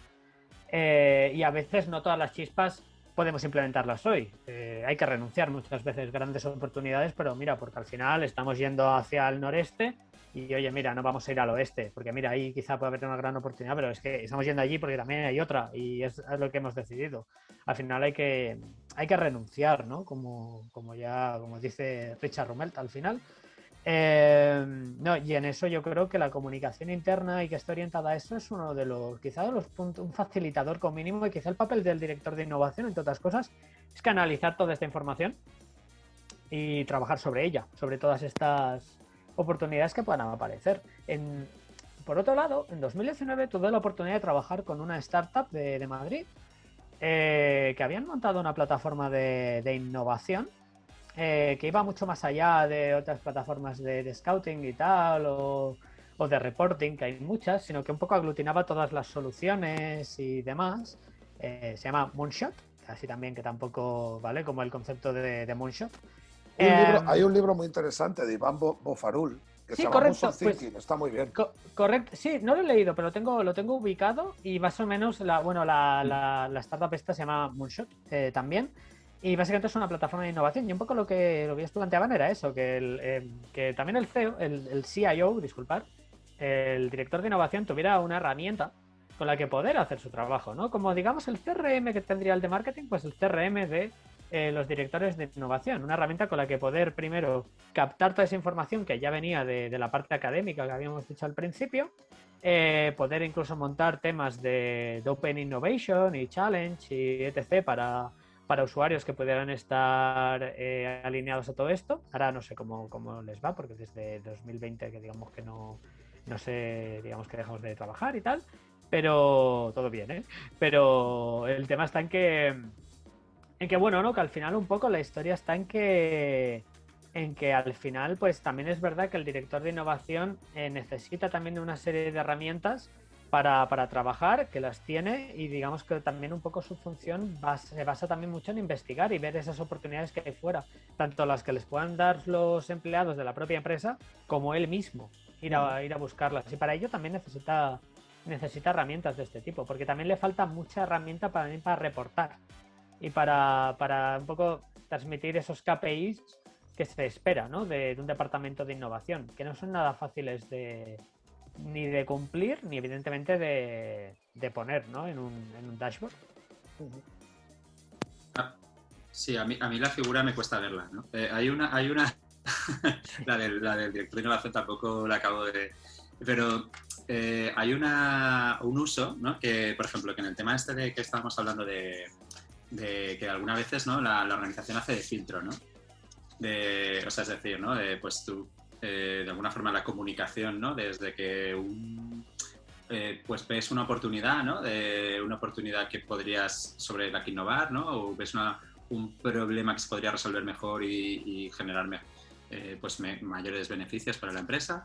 Speaker 2: eh, y a veces no todas las chispas podemos implementarlas hoy. Eh, hay que renunciar muchas veces grandes oportunidades, pero mira, porque al final estamos yendo hacia el noreste y oye, mira, no vamos a ir al oeste, porque mira, ahí quizá puede haber una gran oportunidad, pero es que estamos yendo allí porque también hay otra y es, lo que hemos decidido. Al final hay que, hay que renunciar, ¿no? Como, como ya como dice Richard Rumelt al final. Eh, no, y en eso yo creo que la comunicación interna y que esté orientada a eso es uno de los, quizá de los puntos, un facilitador con mínimo y quizá el papel del director de innovación, entre otras cosas, es que analizar toda esta información y trabajar sobre ella, sobre todas estas oportunidades que puedan aparecer. Por otro lado, en 2019 tuve la oportunidad de trabajar con una startup de, Madrid eh, que habían montado una plataforma de, innovación eh, que iba mucho más allá de otras plataformas de, scouting y tal, o, de reporting, que hay muchas, sino que un poco aglutinaba todas las soluciones y demás. Eh, se llama Moonshot, así también que tampoco, ¿vale? Como el concepto de Moonshot.
Speaker 3: Un libro, hay un libro muy interesante de Iván Bofarul, que
Speaker 2: Sí,
Speaker 3: se llama
Speaker 2: correcto, pues-
Speaker 3: está muy bien.
Speaker 2: Co- correcto, sí, no lo he leído, pero lo tengo, lo tengo ubicado y más o menos, la, bueno, la, la- la startup esta se llama Moonshot eh, también. Y básicamente es una plataforma de innovación. Y un poco lo que, lo que ellos planteaban era eso, que, el, eh, que también el CEO, el, el CIO, disculpad, el director de innovación tuviera una herramienta con la que poder hacer su trabajo, ¿no? Como digamos el CRM que tendría el de marketing, pues el CRM de eh, los directores de innovación, una herramienta con la que poder primero captar toda esa información que ya venía de, de la parte académica que habíamos dicho al principio, eh, poder incluso montar temas de, de Open Innovation y Challenge y etc. para, para usuarios que pudieran estar eh, alineados a todo esto. Ahora no sé cómo, cómo les va, porque desde 2020 que digamos que no, no sé, digamos que dejamos de trabajar y tal, pero todo bien, ¿eh? Pero el tema está en que, en que bueno, ¿no? Que al final un poco la historia está en que, en que al final, pues también es verdad que el director de innovación eh, necesita también una serie de herramientas para, para trabajar, que las tiene y digamos que también un poco su función se basa también mucho en investigar y ver esas oportunidades que hay fuera, tanto las que les puedan dar los empleados de la propia empresa como él mismo, ir a, ir a buscarlas. Y para ello también necesita, necesita herramientas de este tipo, porque también le falta mucha herramienta para, para reportar y para, para un poco transmitir esos KPIs que se espera ¿no? de, un departamento de innovación, que no son nada fáciles de ni de cumplir ni evidentemente de, de poner ¿no? en, un, en un dashboard.
Speaker 1: Ah, Sí, a mí, a mí la figura me cuesta verla, ¿no? Eh, hay una, hay una *laughs* la, del, la del director de innovación tampoco la acabo de... Pero eh, hay una, un uso, ¿no? Que, por ejemplo, que en el tema este de que estábamos hablando de, de que algunas veces, ¿no? La, organización hace de filtro, ¿no? De, o sea, es decir, ¿no? De, pues tú, eh, de alguna forma, la comunicación, ¿no? Desde que un, eh, pues ves una oportunidad, ¿no? De una oportunidad que podrías sobre la que innovar, ¿no? O ves una, un problema que se podría resolver mejor y, generar eh, pues me- mayores beneficios para la empresa.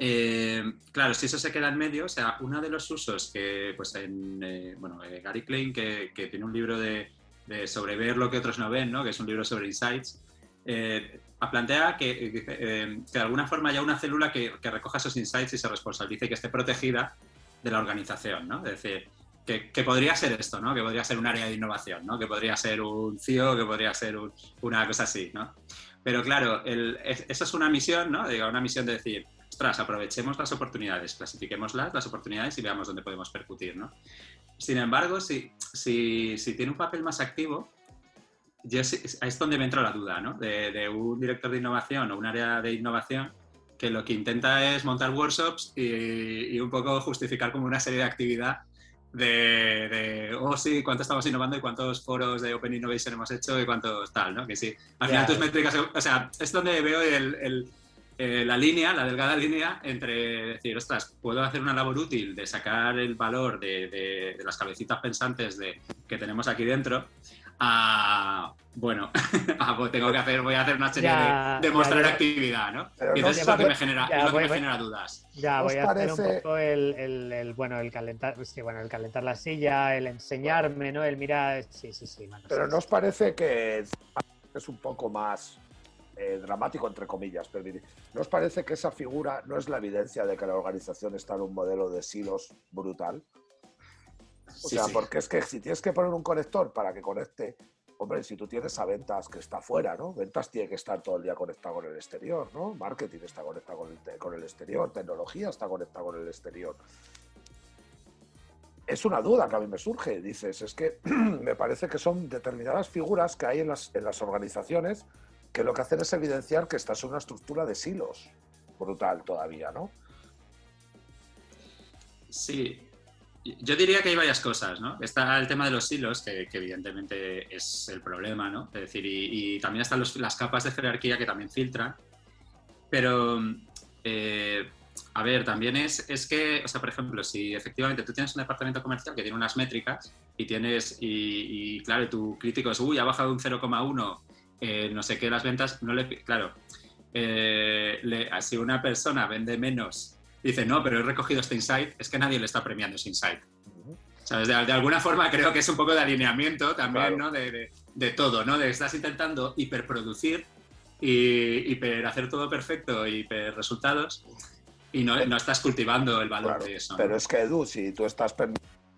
Speaker 1: Eh, claro, si eso se queda en medio, o sea, uno de los usos que, pues eh, bueno, eh, Gary Klein, que, tiene un libro de, sobre ver lo que otros no ven, ¿no? Que es un libro sobre insights, plantea que, de alguna forma haya una célula que, recoja esos insights y se responsabilice y que esté protegida de la organización, ¿no? Es decir, que, podría ser esto, ¿no? Que podría ser un área de innovación, ¿no? Que podría ser un CIO, que podría ser un- una cosa así, ¿no? Pero claro, eso es una misión, ¿no? Digo, una misión de decir, ostras, aprovechemos las oportunidades, clasifiquémoslas, las oportunidades y veamos dónde podemos percutir, ¿no? Sin embargo, si, si, si tiene un papel más activo, yo es donde me entra la duda, ¿no? De, de un director de innovación o un área de innovación que lo que intenta es montar workshops y, y un poco justificar como una serie de actividad de, de, oh sí, cuánto estamos innovando y cuántos foros de Open Innovation hemos hecho y cuántos tal, ¿no? Que sí, al final
Speaker 2: Ya.
Speaker 1: tus métricas, o sea, es donde veo el, el- eh, la línea, la delgada línea entre decir, ostras, puedo hacer una labor útil de sacar el valor de, de- de las cabecitas pensantes de, que tenemos aquí dentro a, bueno, *laughs* a, pues tengo que hacer, voy a hacer una serie
Speaker 2: Ya,
Speaker 1: de, de mostrar
Speaker 2: ya, ya.
Speaker 1: actividad, ¿no?
Speaker 3: Pero
Speaker 1: y
Speaker 3: no
Speaker 1: entonces es lo que me genera,
Speaker 2: Ya,
Speaker 1: es lo que
Speaker 2: voy-
Speaker 1: me
Speaker 2: voy-
Speaker 1: genera dudas.
Speaker 2: Ya
Speaker 3: ¿Os
Speaker 2: voy a hacer un poco el, el- el, bueno, el calentar, sí, bueno, el calentar la silla, el enseñarme, ¿no? El mira, sí, sí, sí. bueno,
Speaker 3: Pero
Speaker 2: sí,
Speaker 3: ¿no os
Speaker 2: sí.
Speaker 3: parece que es un poco más eh, dramático, entre comillas? Pero ¿no os parece que esa figura no es la evidencia de que la organización está en un modelo de silos brutal? O
Speaker 1: Sí,
Speaker 3: sea,
Speaker 1: sí.
Speaker 3: porque es que si tienes que poner un conector para que conecte, hombre, si tú tienes a ventas que está fuera, ¿no? Ventas tiene que estar todo el día conectado con el exterior, ¿no? Marketing está conectado con el, con el exterior, tecnología está conectada con el exterior. Es una duda que a mí me surge, dices, es que *clears throat* me parece que son determinadas figuras que hay en las, en las organizaciones que lo que hacen es evidenciar que esta es una estructura de silos brutal todavía, ¿no?
Speaker 1: Sí, yo diría que hay varias cosas, ¿no? Está el tema de los hilos, que, que evidentemente es el problema, ¿no? Es decir, y, y también están los- las capas de jerarquía que también filtran. Pero, eh, a ver, también es, es que, o sea, por ejemplo, si efectivamente tú tienes un departamento comercial que tiene unas métricas y tienes, y, y, claro, tu crítico es, uy, ha bajado un 0,1, eh, no sé qué, las ventas, no le, claro, eh, le- si una persona vende menos dice, no, pero he recogido este insight, es que nadie le está premiando ese insight. ¿Sabes? De, de alguna forma creo que es un poco de alineamiento también,
Speaker 3: Claro.
Speaker 1: ¿no? De, de- de todo, ¿no? De estás intentando hiperproducir y hiper hacer todo perfecto y hiper resultados y no, no estás cultivando el valor de eso.
Speaker 3: Pero es que, Edu, si tú estás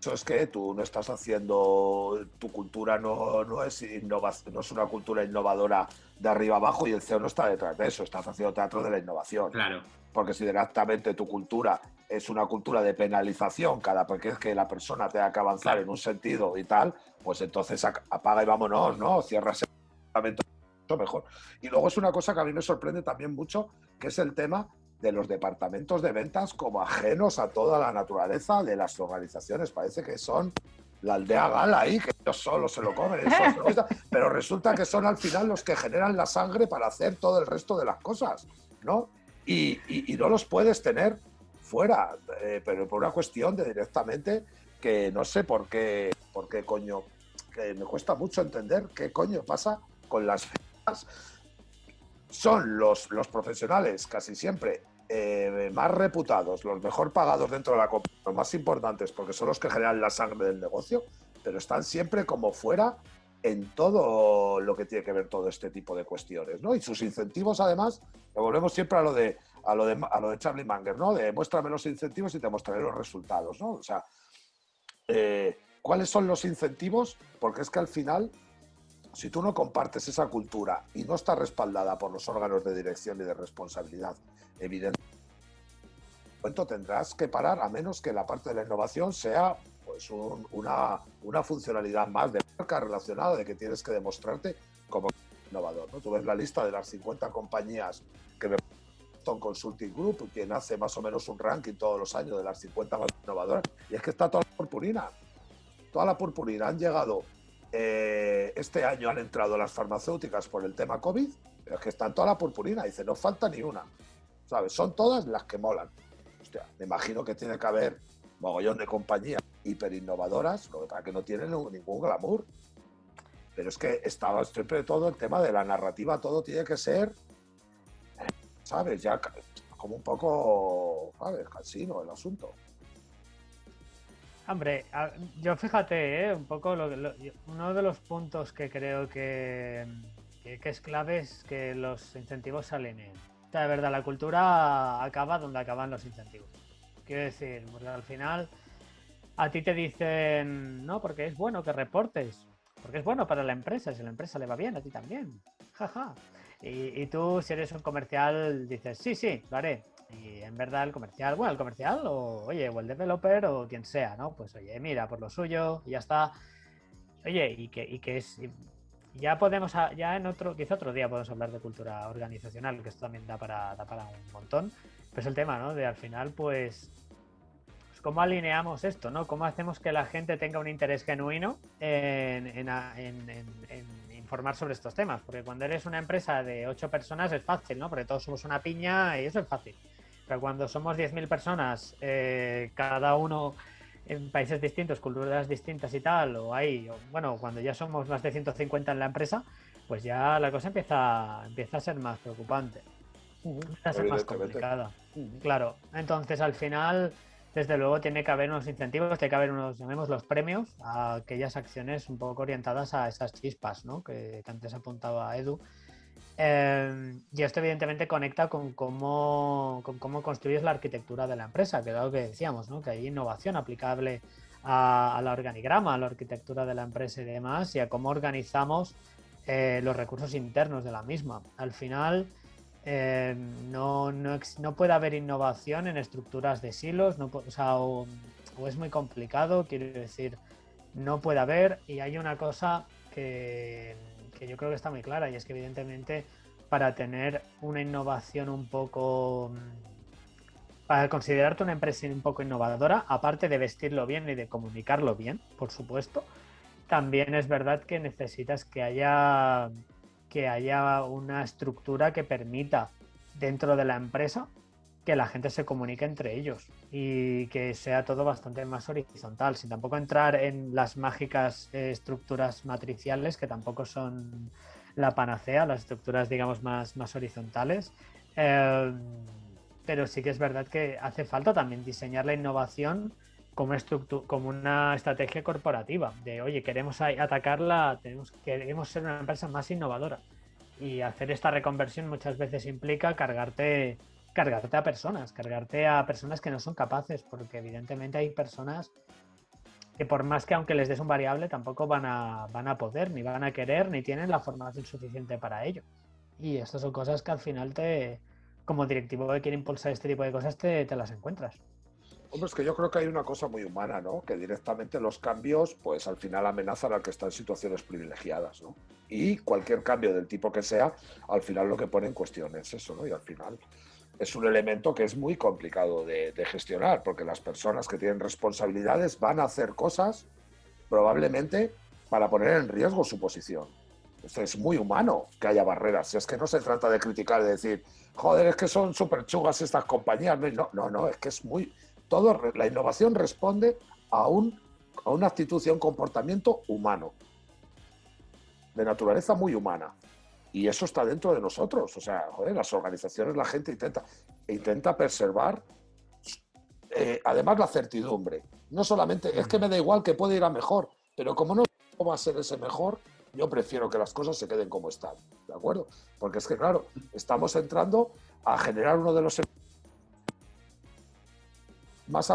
Speaker 3: eso es que tú no estás haciendo, tu cultura no, no, es no es una cultura innovadora de arriba abajo y el CEO no está detrás de eso, estás haciendo teatro de la innovación.
Speaker 1: Claro.
Speaker 3: Porque si directamente tu cultura es una cultura de penalización cada vez que la persona tenga que avanzar en un sentido y tal, pues entonces apaga y vámonos, ¿no? Cierra ese mejor. Y luego es una cosa que a mí me sorprende también mucho, que es el tema de los departamentos de ventas como ajenos a toda la naturaleza de las organizaciones. Parece que son la aldea gala ahí, que ellos solo se lo comen, *laughs* pero resulta que son al final los que generan la sangre para hacer todo el resto de las cosas, ¿no? Y, no los puedes tener fuera, eh, pero por una cuestión de directamente que no sé por qué, por qué coño, que me cuesta mucho entender qué coño pasa con las ventas. Son los, los profesionales casi siempre eh, más reputados, los mejor pagados dentro de la compañía, los más importantes, porque son los que generan la sangre del negocio, pero están siempre como fuera en todo lo que tiene que ver todo este tipo de cuestiones, ¿no? Y sus incentivos, además, volvemos siempre a lo de a lo de, a lo de Charlie Manger, ¿no? De muéstrame los incentivos y te mostraré los resultados, ¿no? O sea, eh, ¿cuáles son los incentivos? Porque es que al final, si tú no compartes esa cultura y no está respaldada por los órganos de dirección y de responsabilidad evidente momento tendrás que parar a menos que la parte de la innovación sea pues una, una, funcionalidad más de marca relacionada de que tienes que demostrarte como innovador. ¿no? Tú ves la lista de las 50 compañías que me Consulting Group, quien hace más o menos un ranking todos los años de las 50 más innovadoras, y es que está toda la purpurina. Toda la purpurina han llegado, eh, este año han entrado las farmacéuticas por el tema COVID, pero es que están toda la purpurina, dice, no falta ni una. ¿sabes? Son todas las que molan. Hostia, me imagino que tiene que haber mogollón de compañías hiper innovadoras, lo que que no tienen ningún glamour. Pero es que estaba siempre todo el tema de la narrativa, todo tiene que ser, ¿sabes? Ya como un poco, ¿sabes? Casino el asunto.
Speaker 2: Hombre, yo fíjate, ¿eh? un poco uno de los puntos que creo que, que, es clave es que los incentivos se alineen de verdad, la cultura acaba donde acaban los incentivos. Quiero decir, porque al final a ti te dicen, no, porque es bueno que reportes, porque es bueno para la empresa, si la empresa le va bien, a ti también. Jaja. Y, y, tú, si eres un comercial, dices, sí, sí, lo haré. Y en verdad el comercial, bueno, el comercial, o oye, o el developer, o quien sea, ¿no? Pues oye, mira, por lo suyo, y ya está. Oye, y que, y que es ya podemos, ya en otro, quizá otro día podemos hablar de cultura organizacional, que esto también da para, para un montón. Pero es el tema, ¿no? De al final, pues, pues, ¿cómo alineamos esto, ¿no? ¿Cómo hacemos que la gente tenga un interés genuino en, informar sobre estos temas? Porque cuando eres una empresa de ocho personas es fácil, ¿no? Porque todos somos una piña y eso es fácil. Pero cuando somos 10.000 personas, eh, cada uno en países distintos, culturas distintas y tal, o ahí, bueno, cuando ya somos más de 150 en la empresa, pues ya la cosa empieza, empieza a ser más preocupante. Empieza a ser más complicada. Claro, entonces al final, desde luego, tiene que haber unos incentivos, tiene que haber unos, llamemos los premios, a aquellas acciones un poco orientadas a esas chispas, ¿no? Que, que antes apuntaba Edu Em, y esto evidentemente conecta con cómo, con cómo construyes la arquitectura de la empresa, que es lo que decíamos, ¿no? que hay innovación aplicable a, la organigrama, a la arquitectura de la empresa y demás, y a cómo organizamos eh, los recursos internos de la misma. Al final, em, no, no, no, puede haber innovación en estructuras de silos, no, o, o es muy complicado, quiero decir, no puede haber, y hay una cosa que que yo creo que está muy clara y es que evidentemente para tener una innovación un poco mm, para considerarte una empresa un poco innovadora, aparte de vestirlo bien y de comunicarlo bien, por supuesto, también es verdad que necesitas que haya que haya una estructura que permita dentro de la empresa que la gente se comunique entre ellos y que sea todo bastante más horizontal, sin tampoco entrar en las mágicas eh, estructuras matriciales que tampoco son la panacea, las estructuras digamos más, más horizontales. Eh, pero sí que es verdad que hace falta también diseñar la innovación como, como una estrategia corporativa, de oye, queremos atacarla, tenemos, queremos ser una empresa más innovadora Y hacer esta reconversión muchas veces implica cargarte, cargarte a personas, cargarte a personas que no son capaces, porque evidentemente hay personas que por más que aunque les des un variable tampoco van a, van a poder, ni van a querer, ni tienen la formación suficiente para ello. Y estas son cosas que al final te, como directivo que quiere impulsar este tipo de cosas, te, las encuentras.
Speaker 3: Hombre, es que yo creo que hay una cosa muy humana, ¿no? Que directamente los cambios, pues al final amenazan al que está en situaciones privilegiadas, ¿no? Y cualquier cambio del tipo que sea, al final lo que pone en cuestión es eso, ¿no? Y al final es un elemento que es muy complicado de, gestionar, porque las personas que tienen responsabilidades van a hacer cosas probablemente para poner en riesgo su posición. es muy humano que haya barreras. Es que no se trata de criticar, de decir, joder, es que son súper chugas estas compañías. No, no, no, es que es muy, todo, la innovación responde a, un, a una actitud y a un comportamiento humano, de naturaleza muy humana. Y eso está dentro de nosotros. O sea, joder, las organizaciones, la gente intenta, intenta preservar, eh, además, la certidumbre. No solamente, es que me da igual que puede ir a mejor, pero como no va a ser ese mejor, yo prefiero que las cosas se queden como están. ¿De acuerdo? Porque es que, claro, estamos entrando a generar uno de los más,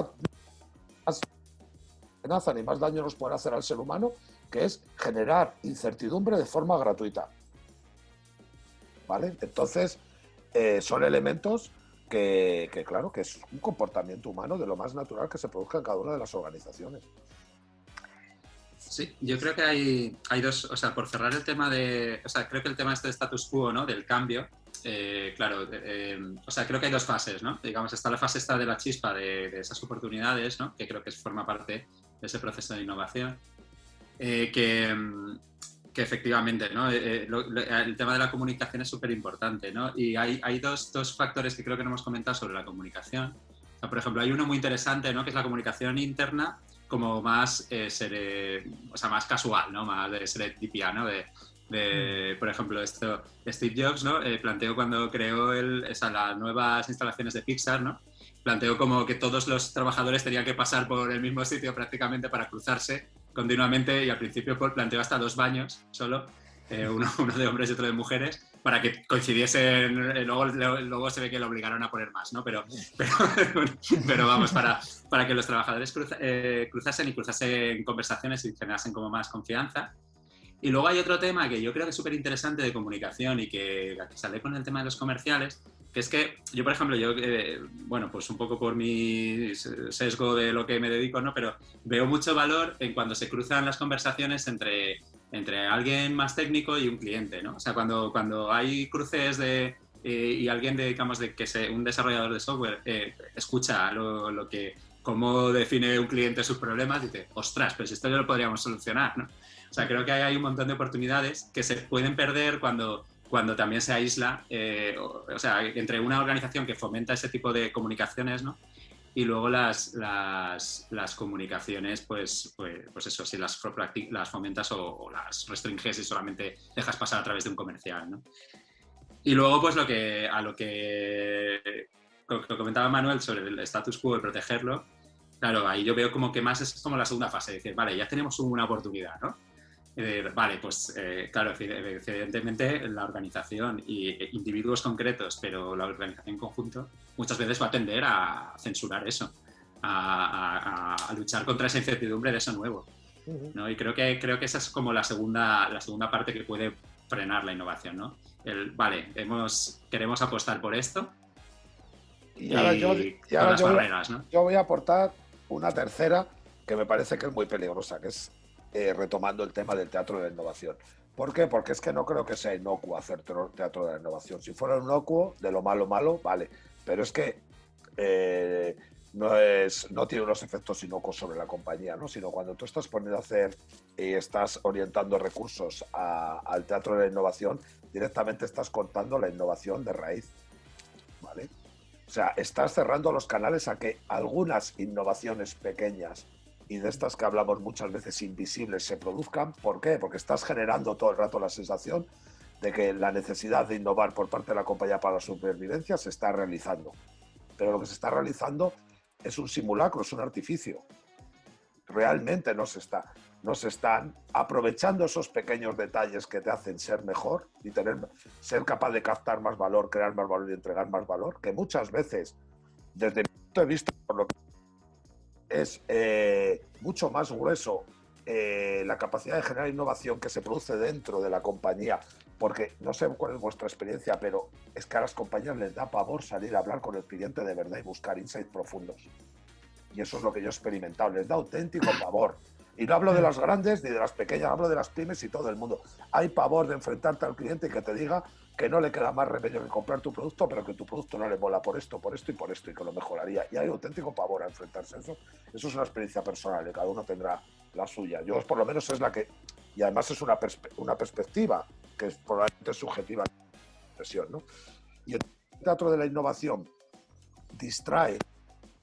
Speaker 3: amenaza ni más daño nos puede hacer al ser humano, que es generar incertidumbre de forma gratuita. ¿Vale? Entonces, eh, son elementos que, claro, que es un comportamiento humano de lo más natural que se produzca en cada una de las organizaciones.
Speaker 1: Sí, yo creo que hay, hay dos, o sea, por cerrar el tema de, o sea, creo que el tema este de status quo, ¿no? Del cambio, eh, claro, eh, o sea, creo que hay dos fases, ¿no? Digamos, está la fase esta de la chispa de, esas oportunidades, ¿no? Que creo que forma parte de ese proceso de innovación. Eh, que, que, efectivamente, ¿no? el tema de la comunicación es súper importante, ¿no? Y hay, hay dos, dos, factores que creo que no hemos comentado sobre la comunicación. por ejemplo, hay uno muy interesante, ¿no? Que es la comunicación interna como más, o sea, más casual, ¿no? Más de serendipia, ¿no? De, de, por ejemplo, esto, Steve Jobs ¿no? Eh, planteó cuando creó el, esa, las nuevas instalaciones de Pixar, ¿no? planteó como que todos los trabajadores tenían que pasar por el mismo sitio prácticamente para cruzarse continuamente y al principio planteó hasta dos baños solo, eh, *laughs* uno, de hombres y otro de mujeres, para que coincidiesen, eh, luego, luego se ve que lo obligaron a poner más, ¿no? Pero, *laughs* pero, vamos, para, para que los trabajadores cruzasen y cruzasen conversaciones y generasen como más confianza. Y luego hay otro tema que yo creo que es súper interesante de comunicación y que, sale con el tema de los comerciales, es que yo, por ejemplo, yo, eh, bueno, pues un poco por mi sesgo de lo que me dedico, ¿no? Pero veo mucho valor en cuando se cruzan las conversaciones entre, entre alguien más técnico y un cliente, ¿no? O sea, cuando, cuando hay cruces de, eh, y alguien, de, digamos, de que se, un desarrollador de software eh, escucha lo, lo, que, cómo define un cliente sus problemas, dice, ostras, si esto ya lo podríamos solucionar, ¿no? O sea, creo que hay un montón de oportunidades que se pueden perder cuando, cuando también se aísla, eh, o, sea, entre una organización que fomenta ese tipo de comunicaciones, ¿no? Y luego las, las, las comunicaciones, pues, pues, pues, eso, si las, las fomentas o, las restringes y solamente dejas pasar a través de un comercial, ¿no? Y luego, pues lo que, a lo que, lo que comentaba Manuel sobre el status quo y protegerlo, claro, ahí yo veo como que más es como la segunda fase, decir, vale, ya tenemos una oportunidad, ¿no? Vale, pues eh, claro, evidentemente la organización y individuos concretos, pero la organización en conjunto muchas veces va a tender a censurar eso, a, luchar contra esa incertidumbre de eso nuevo. ¿no? Y creo que, creo que esa es como la segunda, la segunda parte que puede frenar la innovación. ¿no? El, vale, hemos, queremos apostar por esto.
Speaker 3: Y, ahora, yo, yo voy a aportar una tercera que me parece que es muy peligrosa, que es eh, retomando el tema del teatro de la innovación. ¿Por qué? Porque es que no creo que sea inocuo hacer teatro de la innovación. Si fuera inocuo, de lo malo malo, vale. Pero es que eh, no, es, no tiene unos efectos inocuos sobre la compañía, ¿no? sino cuando tú estás poniendo a hacer y estás orientando recursos al teatro de la innovación, directamente estás contando la innovación de raíz. ¿vale? O sea, estás cerrando los canales a que algunas innovaciones pequeñas y de estas que hablamos muchas veces invisibles se produzcan. ¿Por qué? Porque estás generando todo el rato la sensación de que la necesidad de innovar por parte de la compañía para la supervivencia se está realizando. Pero lo que se está realizando es un simulacro, es un artificio. Realmente no se está. nos están aprovechando esos pequeños detalles que te hacen ser mejor y tener, ser capaz de captar más valor, crear más valor y entregar más valor, que muchas veces, desde mi punto de vista, por lo que es eh, mucho más grueso eh, la capacidad de generar innovación que se produce dentro de la compañía, porque no sé cuál es vuestra experiencia, pero es que a las compañías les da pavor salir a hablar con el cliente de verdad y buscar insights profundos. Y eso es lo que yo he experimentado, les da auténtico pavor. Y no hablo de las grandes ni de las pequeñas, hablo de las pymes y todo el mundo. Hay pavor de enfrentarte al cliente y que te diga que no le queda más remedio que comprar tu producto, pero que tu producto no le mola por esto, por esto y por esto y que lo mejoraría. Y hay auténtico pavor a enfrentarse a eso. Eso es una experiencia personal y cada uno tendrá la suya. Yo por lo menos es la que... Y además es una, una perspectiva que es probablemente subjetiva. ¿no? Y el teatro de la innovación distrae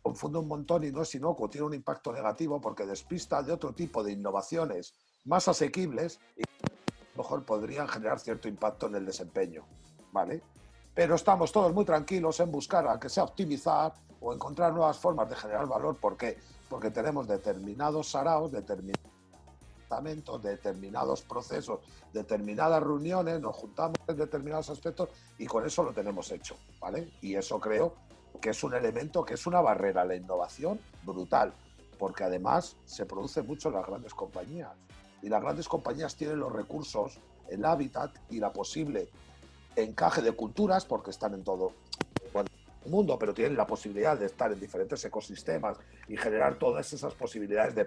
Speaker 3: confunde un montón y no es inocuo, tiene un impacto negativo porque despista de otro tipo de innovaciones más asequibles mejor podrían generar cierto impacto en el desempeño, ¿vale? Pero estamos todos muy tranquilos en buscar a que sea optimizar o encontrar nuevas formas de generar valor. ¿Por qué? Porque tenemos determinados saraos, determinados determinados procesos, determinadas reuniones, nos juntamos en determinados aspectos y con eso lo tenemos hecho, ¿vale? Y eso creo que es un elemento que es una barrera a la innovación brutal, porque además se produce mucho en las grandes compañías. Y las grandes compañías tienen los recursos, el hábitat y la posible encaje de culturas, porque están en todo el mundo, pero tienen la posibilidad de estar en diferentes ecosistemas y generar todas esas posibilidades de,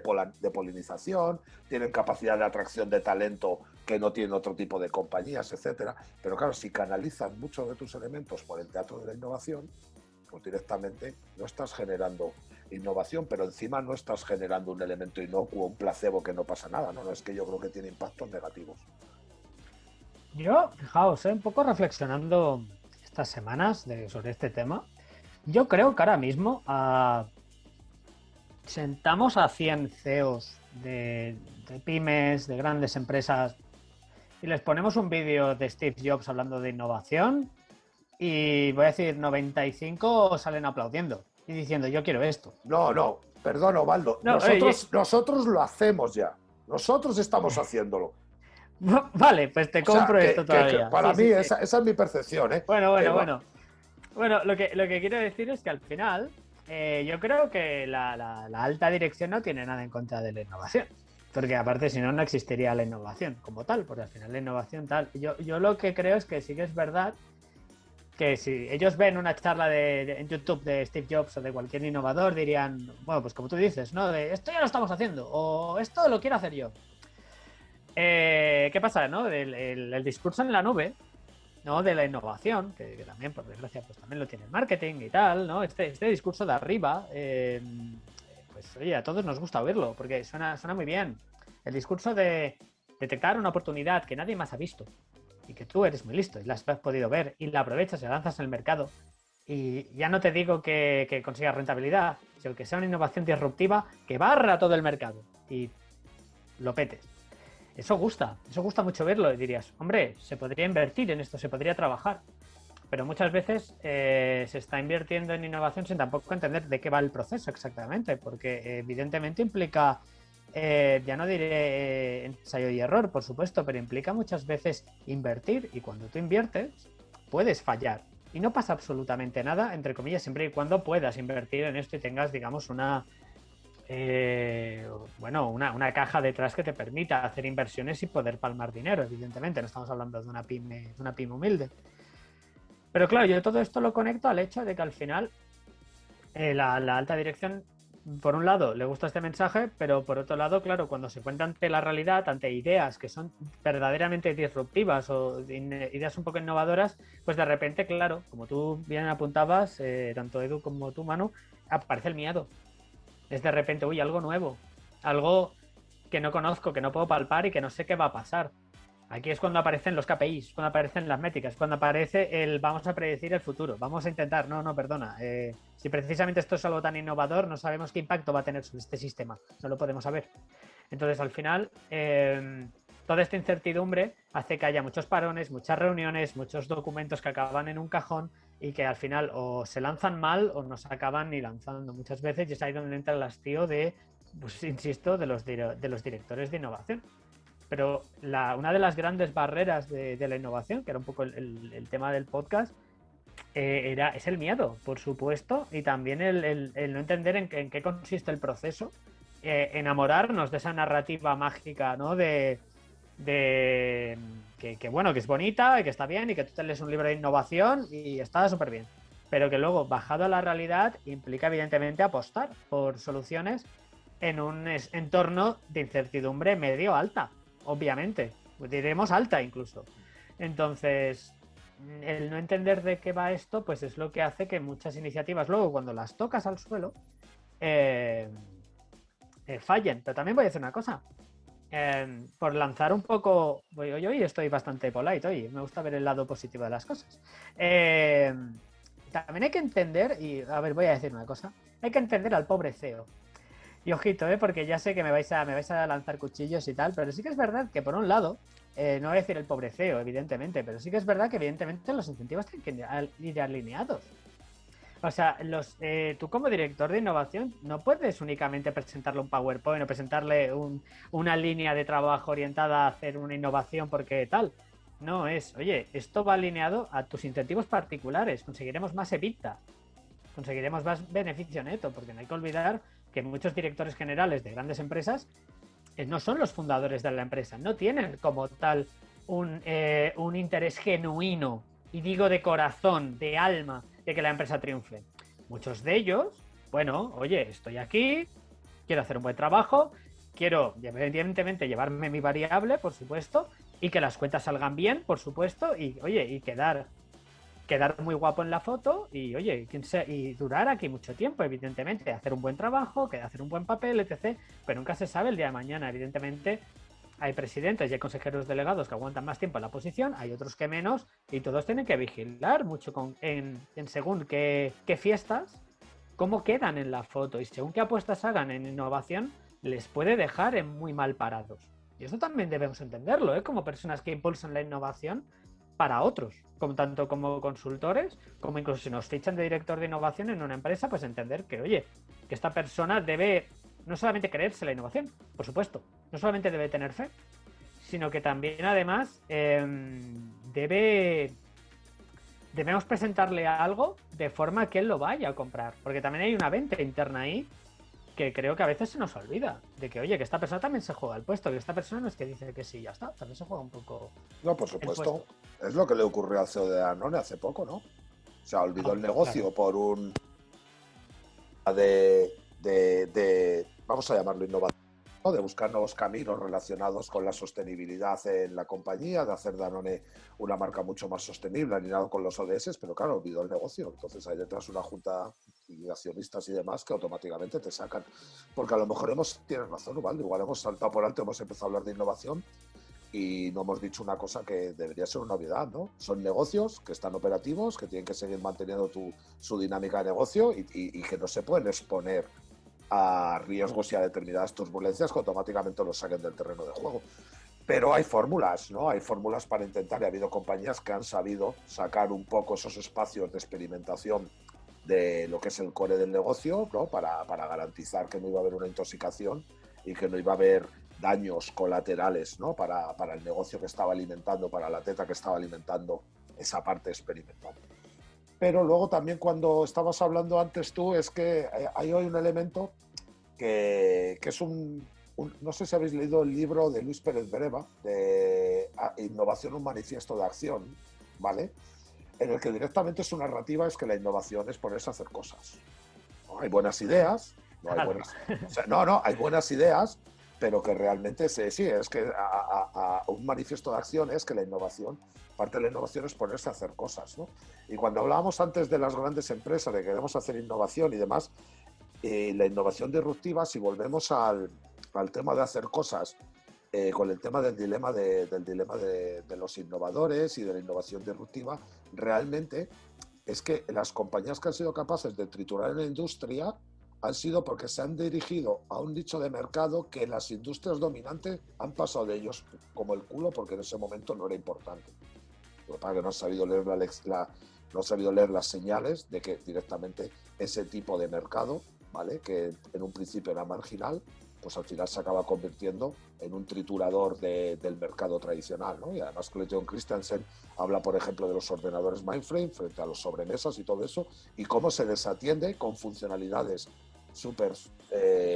Speaker 3: polinización, tienen capacidad de atracción de talento que no tienen otro tipo de compañías, etcétera. Pero claro, si canalizan muchos de tus elementos por el teatro de la innovación, pues directamente no estás generando innovación, pero encima no estás generando un elemento inocuo, un placebo que no pasa nada, ¿no? es que yo creo que tiene impactos negativos.
Speaker 2: Yo, fijaos, ¿eh? un poco reflexionando estas semanas sobre este tema, yo creo que ahora mismo ah, sentamos a 100 CEOs de, de pymes, de grandes empresas, y les ponemos un vídeo de Steve Jobs hablando de innovación y voy a decir, 95 salen aplaudiendo y diciendo, yo quiero esto.
Speaker 3: No, no, perdón, Ovaldo. nosotros, nosotros lo hacemos ya. Nosotros estamos haciéndolo. *laughs*
Speaker 2: Vale, pues te compro esto todavía.
Speaker 3: para mí, Esa, es mi percepción. ¿eh?
Speaker 2: Bueno, bueno, bueno. Bueno, lo que, lo que quiero decir es que al final, eh, yo creo que la, la, alta dirección no tiene nada en contra de la innovación. Porque aparte, si no, no existiría la innovación como tal, porque al final la innovación tal. Yo, yo lo que creo es que sí que es verdad que si ellos ven una charla de, en YouTube de Steve Jobs o de cualquier innovador, dirían, bueno, pues como tú dices, ¿no? Esto ya lo estamos haciendo, o esto lo quiero hacer yo. Eh, ¿Qué pasa, no? El, discurso en la nube, ¿no? De la innovación, que, también, por desgracia, pues también lo tiene el marketing y tal, ¿no? Este, este discurso de arriba, eh, pues oye, a todos nos gusta oírlo, porque suena, suena muy bien. El discurso de detectar una oportunidad que nadie más ha visto, y que tú eres muy listo y la has podido ver y la aprovechas y la lanzas en el mercado. Y ya no te digo que, que consigas rentabilidad, sino que sea una innovación disruptiva que barra todo el mercado y lo petes. Eso gusta, eso gusta mucho verlo y dirías, hombre, se podría invertir en esto, se podría trabajar. Pero muchas veces eh, se está invirtiendo en innovación sin tampoco entender de qué va el proceso exactamente, porque evidentemente implica eh, ya no diré eh, ensayo y error, por supuesto, pero implica muchas veces invertir y cuando tú inviertes puedes fallar. Y no pasa absolutamente nada, entre comillas, siempre y cuando puedas invertir en esto y tengas, digamos, una, eh, bueno, una, una, caja detrás que te permita hacer inversiones y poder palmar dinero, evidentemente. No estamos hablando de una pyme, de una pyme humilde. Pero claro, yo todo esto lo conecto al hecho de que al final la, la, alta dirección por un lado, le gusta este mensaje, pero por otro lado, claro, cuando se encuentra ante la realidad, ante ideas que son verdaderamente disruptivas o ideas un poco innovadoras, pues de repente, claro, como tú bien apuntabas, eh, tanto Edu como tú, Manu, aparece el miedo. Es de repente, uy, algo nuevo, algo que no conozco, que no puedo palpar y que no sé qué va a pasar. Aquí es cuando aparecen los KPIs, cuando aparecen las métricas, cuando aparece el vamos a predecir el futuro, vamos a intentar, no, no, perdona. Eh, si precisamente esto es algo tan innovador, no sabemos qué impacto va a tener sobre este sistema, no lo podemos saber. Entonces, al final, eh, toda esta incertidumbre hace que haya muchos parones, muchas reuniones, muchos documentos que acaban en un cajón y que al final o se lanzan mal o no se acaban ni lanzando muchas veces y es ahí donde entra el hastío de pues insisto, de los, de los directores de innovación. Pero una de las grandes barreras de, la innovación, que era un poco el, tema del podcast, eh, era, es el miedo, por supuesto, y también el, no entender en, qué consiste el proceso, eh, enamorarnos de esa narrativa mágica, ¿no? De, que, bueno, que es bonita y que está bien y que tú te lees un libro de innovación y está súper bien. Pero que luego, bajado a la realidad, implica evidentemente apostar por soluciones en un entorno de incertidumbre medio alta, obviamente. Diremos alta incluso. Entonces, el no entender de qué va esto, pues es lo que hace que muchas iniciativas, luego cuando las tocas al suelo, eh, eh, fallen. Pero también voy a decir una cosa. Em, por lanzar un poco. Hoy, hoy estoy bastante polite, hoy me gusta ver el lado positivo de las cosas. Em, también hay que entender, y a ver, voy a decir una cosa. Hay que entender al pobre CEO. Y ojito, ¿eh? porque ya sé que me vais, a, me vais a lanzar cuchillos y tal, pero sí que es verdad que por un lado, eh, no voy a decir el pobre CEO, evidentemente, pero sí que es verdad que evidentemente los incentivos tienen que ir alineados. O sea, los, eh, tú como director de innovación no puedes únicamente presentarle un PowerPoint o presentarle una línea de trabajo orientada a hacer una innovación porque tal. No es, oye, esto va alineado a tus incentivos particulares, conseguiremos más evita, conseguiremos más beneficio neto, porque no hay que olvidar que muchos directores generales de grandes empresas eh, no son los fundadores de la empresa, no tienen como tal un, eh, un interés genuino, y digo de corazón, de alma, de que la empresa triunfe. Muchos de ellos, bueno, oye, estoy aquí, quiero hacer un buen trabajo, quiero evidentemente llevarme mi variable, por supuesto, y que las cuentas salgan bien, por supuesto, y oye, y quedar quedar muy guapo en la foto y oye, y durar aquí mucho tiempo, evidentemente, hacer un buen trabajo, hacer un buen papel, etc. Pero nunca se sabe el día de mañana, evidentemente, hay presidentes y hay consejeros delegados que aguantan más tiempo en la posición, hay otros que menos, y todos tienen que vigilar mucho con, en, según qué, fiestas, cómo quedan en la foto, y según qué apuestas hagan en innovación, les puede dejar en muy mal parados. Y eso también debemos entenderlo, ¿eh? como personas que impulsan la innovación para otros, como tanto como consultores, como incluso si nos fichan de director de innovación en una empresa, pues entender que, oye, que esta persona debe no solamente creerse la innovación, por supuesto, no solamente debe tener fe, sino que también además em, debe debemos presentarle algo de forma que él lo vaya a comprar, porque también hay una venta interna ahí que creo que a veces se nos olvida, de que oye, que esta persona también se juega el puesto, que esta persona no es que dice que sí, ya está, también se juega un poco.
Speaker 3: No, por supuesto. Es lo que le ocurrió al CEO de Danone hace poco, ¿no? Se ha olvidado el negocio por un de, de vamos a llamarlo innovación, de buscar nuevos caminos relacionados con la sostenibilidad en la compañía, de hacer Danone una marca mucho más sostenible, alineado con los ODS, pero claro, olvidó el negocio. Entonces hay detrás una junta de accionistas y demás que automáticamente te sacan. Porque a lo mejor hemos, tienes razón, ¿vale? igual hemos saltado por alto, hemos empezado a hablar de innovación y no hemos dicho una cosa que debería ser una obviedad, ¿no? Son negocios que están operativos, que tienen que seguir manteniendo su dinámica de negocio y, que no se pueden exponer a riesgos y a determinadas turbulencias que automáticamente los saquen del terreno de juego. Pero hay fórmulas, ¿no? Hay fórmulas para intentar y ha habido compañías que han sabido sacar un poco esos espacios de experimentación de lo que es el core del negocio, ¿no? Para garantizar que no iba a haber una intoxicación y que no iba a haber daños colaterales, ¿no? Para, para el negocio que estaba alimentando, para la teta que estaba alimentando esa parte experimental. Pero luego también cuando estabas hablando antes tú, es que hay hoy un elemento que, que es un, No sé si habéis leído el libro de Luis Pérez Breva, de Innovación, un manifiesto de acción, ¿vale? En el que directamente su narrativa es que la innovación es ponerse a hacer cosas. Hay buenas ideas, no hay buenas... no, no, hay buenas ideas, pero que realmente sí, sí es que a, un manifiesto de acción es que la innovación, parte de la innovación es ponerse a hacer cosas. ¿no? Y cuando hablábamos antes de las grandes empresas, de que queremos hacer innovación y demás, eh, la innovación disruptiva, si volvemos al, al tema de hacer cosas, eh, con el tema del dilema, de, del dilema de, de los innovadores y de la innovación disruptiva, realmente es que las compañías que han sido capaces de triturar en la industria han sido porque se han dirigido a un nicho de mercado que las industrias dominantes han pasado de ellos como el culo porque en ese momento no era importante. Lo que que no han sabido leer, la, no sabido leer las señales de que directamente ese tipo de mercado, ¿vale? que en un principio era marginal, pues al final se acaba convirtiendo en un triturador del mercado tradicional. ¿no? Y además John Christensen habla, por ejemplo, de los ordenadores mainframe frente a los sobremesas y todo eso, y cómo se desatiende con funcionalidades súper eh,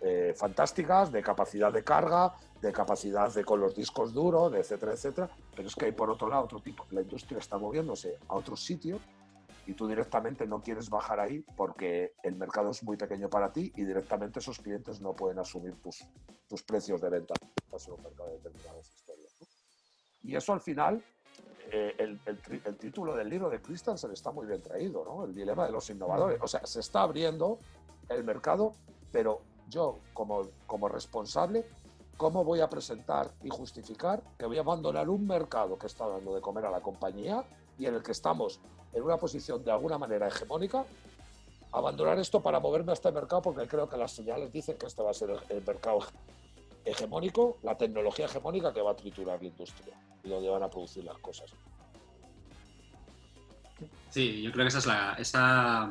Speaker 3: eh, fantásticas de capacidad de carga, de capacidad de con los discos duros, etcétera, etcétera. Pero es que hay por otro lado otro tipo. La industria está moviéndose a otro sitio y tú directamente no quieres bajar ahí porque el mercado es muy pequeño para ti y directamente esos clientes no pueden asumir tus, tus precios de venta Y eso al final, eh, el, el, título del libro de Christensen está muy bien traído, ¿no? El dilema de los innovadores. O sea, se está abriendo el mercado, pero yo como, como responsable ¿Cómo voy a presentar y justificar que voy a abandonar un mercado que está dando de comer a la compañía y en el que estamos en una posición de alguna manera hegemónica? Abandonar esto para moverme a este mercado porque creo que las señales dicen que este va a ser el mercado hegemónico, la tecnología hegemónica que va a triturar la industria y donde van a producir las cosas.
Speaker 1: Sí, yo creo que esa es, la, esa,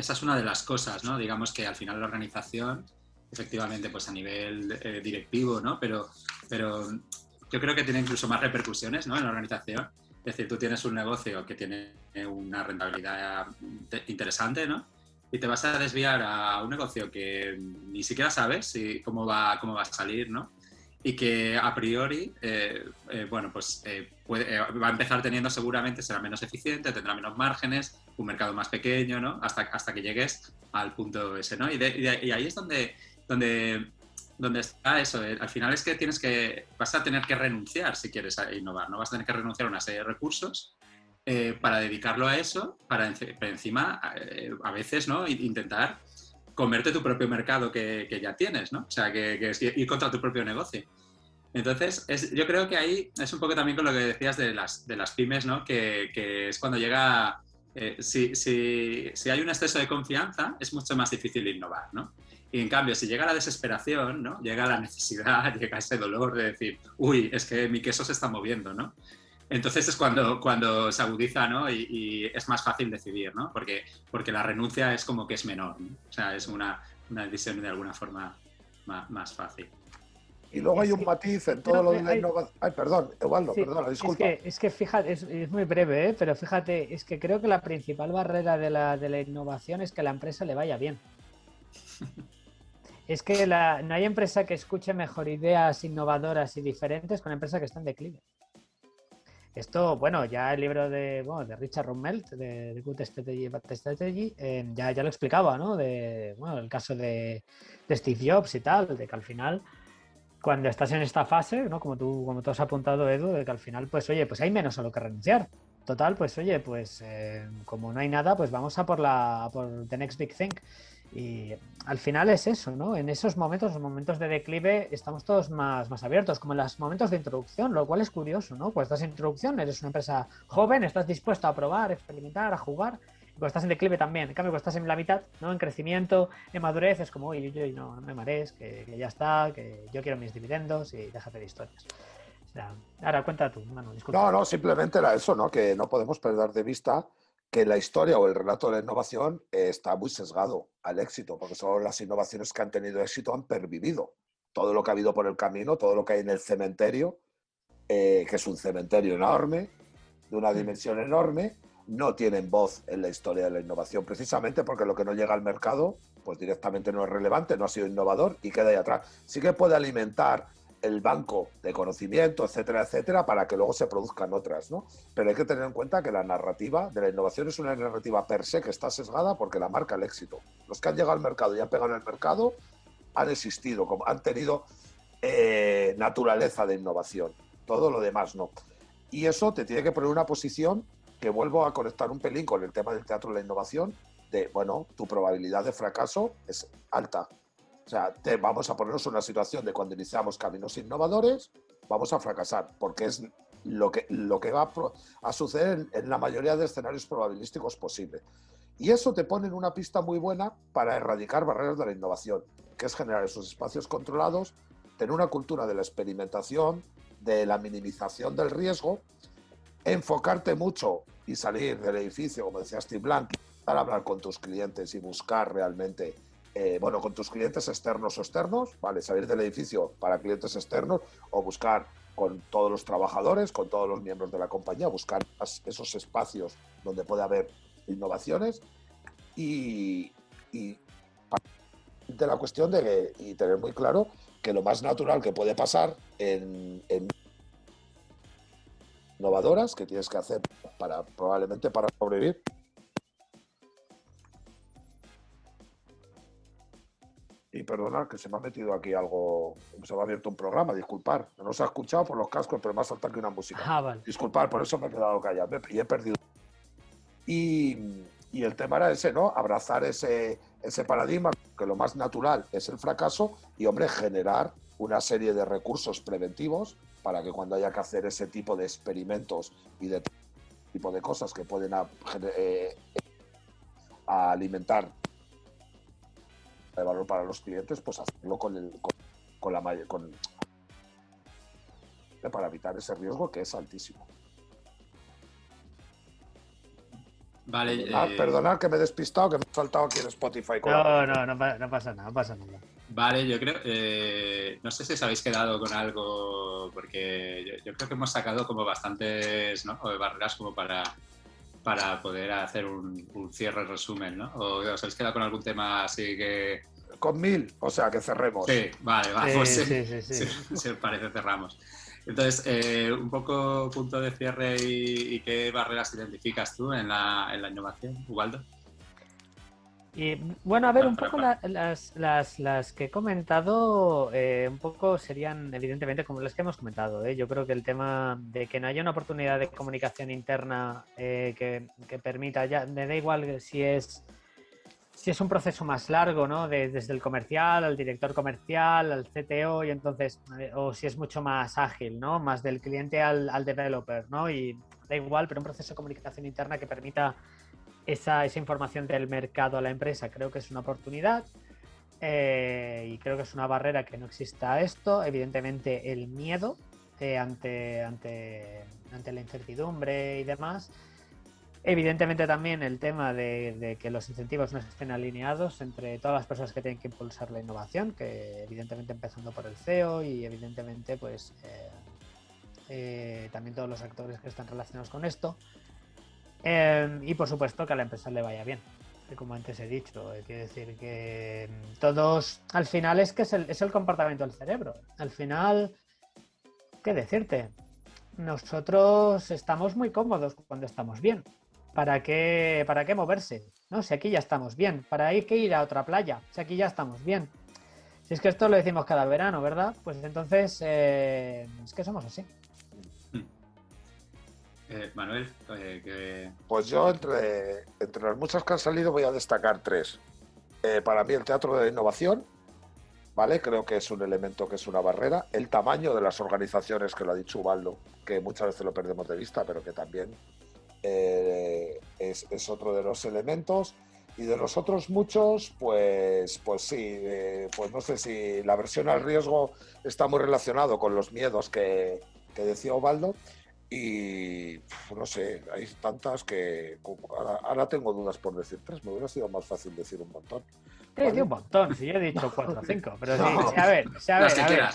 Speaker 1: esa es una de las cosas, ¿no? Digamos que al final la organización efectivamente, pues a nivel eh, directivo, ¿no? Pero, pero yo creo que tiene incluso más repercusiones, ¿no? En la organización. Es decir, tú tienes un negocio que tiene una rentabilidad interesante, ¿no? Y te vas a desviar a un negocio que ni siquiera sabes cómo, va, cómo va a salir, ¿no? Y que a priori, eh, eh, bueno, pues va a empezar teniendo seguramente, será menos eficiente, tendrá menos márgenes, un mercado más pequeño, ¿no? Hasta, hasta que llegues al punto ese, ¿no? y, y ahí es donde donde, donde está eso. Eh, al final es que tienes que, vas a tener que renunciar si quieres innovar, ¿no? Vas a tener que renunciar a una serie de recursos eh, para dedicarlo a eso, para encima, eh, a veces, ¿no? Intentar comerte tu propio mercado que, que ya tienes, ¿no? O sea, que, es ir contra tu propio negocio. Entonces, es, yo creo que ahí es un poco también con lo que decías de las, de las pymes, ¿no? Que, que es cuando llega, si, si, si, hay un exceso de confianza, es mucho más difícil innovar, ¿no? Y en cambio, si llega la desesperación, ¿no? llega la necesidad, *laughs* llega ese dolor de decir, uy, es que mi queso se está moviendo, ¿no? Entonces es cuando, cuando se agudiza ¿no? y, es más fácil decidir, ¿no? porque, porque la renuncia es como que es menor, o sea, es una, una, decisión de alguna forma más, más fácil.
Speaker 3: Y luego hay un matiz en todo lo de la innovación. Ay, perdón, Eduardo, perdón, disculpa.
Speaker 2: Es que, es que fíjate, es, es, muy breve, ¿eh? pero fíjate, es que creo que la principal barrera de la, de la innovación es que la empresa le vaya bien. Es que no hay empresa que escuche mejor ideas innovadoras y diferentes con empresa que está en declive. Esto, bueno, ya el libro de, de Richard Rummelt, de, Good Strategy Bad Strategy, eh, ya, ya lo explicaba, ¿no? De, bueno, el caso de, Steve Jobs y tal, de que al final, cuando estás en esta fase, ¿no? Como tú, como tú has apuntado, Edu, de que al final, pues oye, pues hay menos a lo que renunciar. Total, pues oye, pues eh, como no hay nada, pues vamos a por la por the next big thing. Y al final es eso, ¿no? En esos momentos, los momentos de declive, estamos todos más, más abiertos, como en los momentos de introducción, lo cual es curioso, ¿no? Cuando estás en introducción, eres una empresa joven, estás dispuesto a probar, experimentar, a jugar. Cuando estás en declive también. En cambio, cuando estás en la mitad, ¿no? En crecimiento, en madurez, es como, uy, uy, no, no me marees, que, ya está, que yo quiero mis dividendos y déjate de historias. O sea, ahora cuenta tú, Manu, disculpa.
Speaker 3: No, no, simplemente era eso, ¿no? Que no podemos perder de vista que la historia o el relato de la innovación está muy sesgado al éxito, porque solo las innovaciones que han tenido éxito han pervivido. Todo lo que ha habido por el camino, todo lo que hay en el cementerio, eh, que es un cementerio enorme, de una mm. dimensión enorme, no tienen voz en la historia de la innovación, precisamente porque lo que no llega al mercado, pues directamente no es relevante, no ha sido innovador y queda ahí atrás. Sí que puede alimentar el banco de conocimiento, etcétera, etcétera, para que luego se produzcan otras, ¿no? Pero hay que tener en cuenta que la narrativa de la innovación es una narrativa per se que está sesgada porque la marca el éxito. Los que han llegado al mercado y han pegado en el mercado han existido, como han tenido eh, naturaleza de innovación. Todo lo demás no. Y eso te tiene que poner una posición que vuelvo a conectar un pelín con el tema del teatro de la innovación, de, bueno, tu probabilidad de fracaso es alta. O sea, vamos a ponernos en una situación de cuando iniciamos caminos innovadores, vamos a fracasar, porque es lo que, lo que va a, suceder en, la mayoría de escenarios probabilísticos posibles. Y eso te pone en una pista muy buena para erradicar barreras de la innovación, que es generar esos espacios controlados, tener una cultura de la experimentación, de la minimización del riesgo, enfocarte mucho y salir del edificio, como decía Steve Blank, para hablar con tus clientes y buscar realmente eh, bueno, con tus clientes externos o externos, ¿vale? Salir del edificio para clientes externos o buscar con todos los trabajadores, con todos los miembros de la compañía, buscar esos espacios donde puede haber innovaciones y, de la cuestión de y tener muy claro que lo más natural que puede pasar en, en innovadoras que tienes que hacer para probablemente para sobrevivir Y perdonad que se me ha metido aquí algo, se me ha abierto un programa, disculpar. No se ha escuchado por los cascos, pero me ha saltado aquí una música.
Speaker 2: Ah,
Speaker 3: disculpar, por eso me he quedado callado y he perdido. Y, y, el tema era ese, ¿no? Abrazar ese, ese paradigma, que lo más natural es el fracaso, y, hombre, generar una serie de recursos preventivos para que cuando haya que hacer ese tipo de experimentos y de tipo de cosas que pueden eh, alimentar de valor para los clientes, pues hacerlo con, el, con, la con, para evitar ese riesgo que es altísimo.
Speaker 1: Vale.
Speaker 3: Perdonad, eh, que me he despistado, que me he saltado aquí en Spotify.
Speaker 2: no, no, no, pasa nada, no pasa nada.
Speaker 1: Vale, yo creo, eh, no sé si os habéis quedado con algo, porque yo, creo que hemos sacado como bastantes ¿no? barreras como para, para poder hacer un, cierre resumen, ¿no? ¿O os habéis quedado con algún tema así que...?
Speaker 3: Con mil, o sea, que cerremos.
Speaker 1: Sí, vale, pues sí, sí, sí, sí. *laughs* parece cerramos. Entonces, eh, un poco punto de cierre y, qué barreras identificas tú en la, en la innovación, Ubaldo.
Speaker 2: Y bueno, a ver, un poco las, las, las, que he comentado, eh, un poco serían evidentemente como las que hemos comentado. ¿eh? Yo creo que el tema de que no haya una oportunidad de comunicación interna eh, que, que, permita, ya me da igual si es, si es un proceso más largo, ¿no? desde el comercial al director comercial, al CTO, y entonces, o si es mucho más ágil, ¿no? Más del cliente al, al developer, ¿no? Y da igual, pero un proceso de comunicación interna que permita esa, información del mercado a la empresa creo que es una oportunidad eh, y creo que es una barrera que no exista esto. Evidentemente el miedo eh, ante, ante, ante la incertidumbre y demás. Evidentemente también el tema de, que los incentivos no estén alineados entre todas las personas que tienen que impulsar la innovación, que evidentemente empezando por el CEO y evidentemente pues eh, también todos los actores que están relacionados con esto. Em, y por supuesto que a la empresa le vaya bien. como antes he dicho, hay que decir que em, todos, al final es que es el, es el comportamiento del cerebro. Al final, ¿qué decirte? Nosotros estamos muy cómodos cuando estamos bien. ¿Para qué, ¿Para qué moverse? ¿No? Si aquí ya estamos bien. ¿Para que ir a otra playa? Si aquí ya estamos bien. Si es que esto lo decimos cada verano, ¿verdad? Pues entonces eh, es que somos así.
Speaker 1: Eh, Manuel, eh,
Speaker 3: Pues yo entre, entre las muchas que han salido voy a destacar tres. Eh, para mí el teatro de la innovación, ¿vale? Creo que es un elemento que es una barrera. El tamaño de las organizaciones, que lo ha dicho Ubaldo, que muchas veces lo perdemos de vista, pero que también es, es, otro de los elementos. Y de los otros muchos, pues, pues sí, pues no sé si la versión al riesgo está muy relacionado con los miedos que, que decía Ubaldo. Y no sé, hay tantas que ahora, tengo dudas por decir tres. Me hubiera sido más fácil decir un montón.
Speaker 2: Sí, un montón, si yo he dicho cuatro o cinco. Pero sí, a ver, a ver, a ver.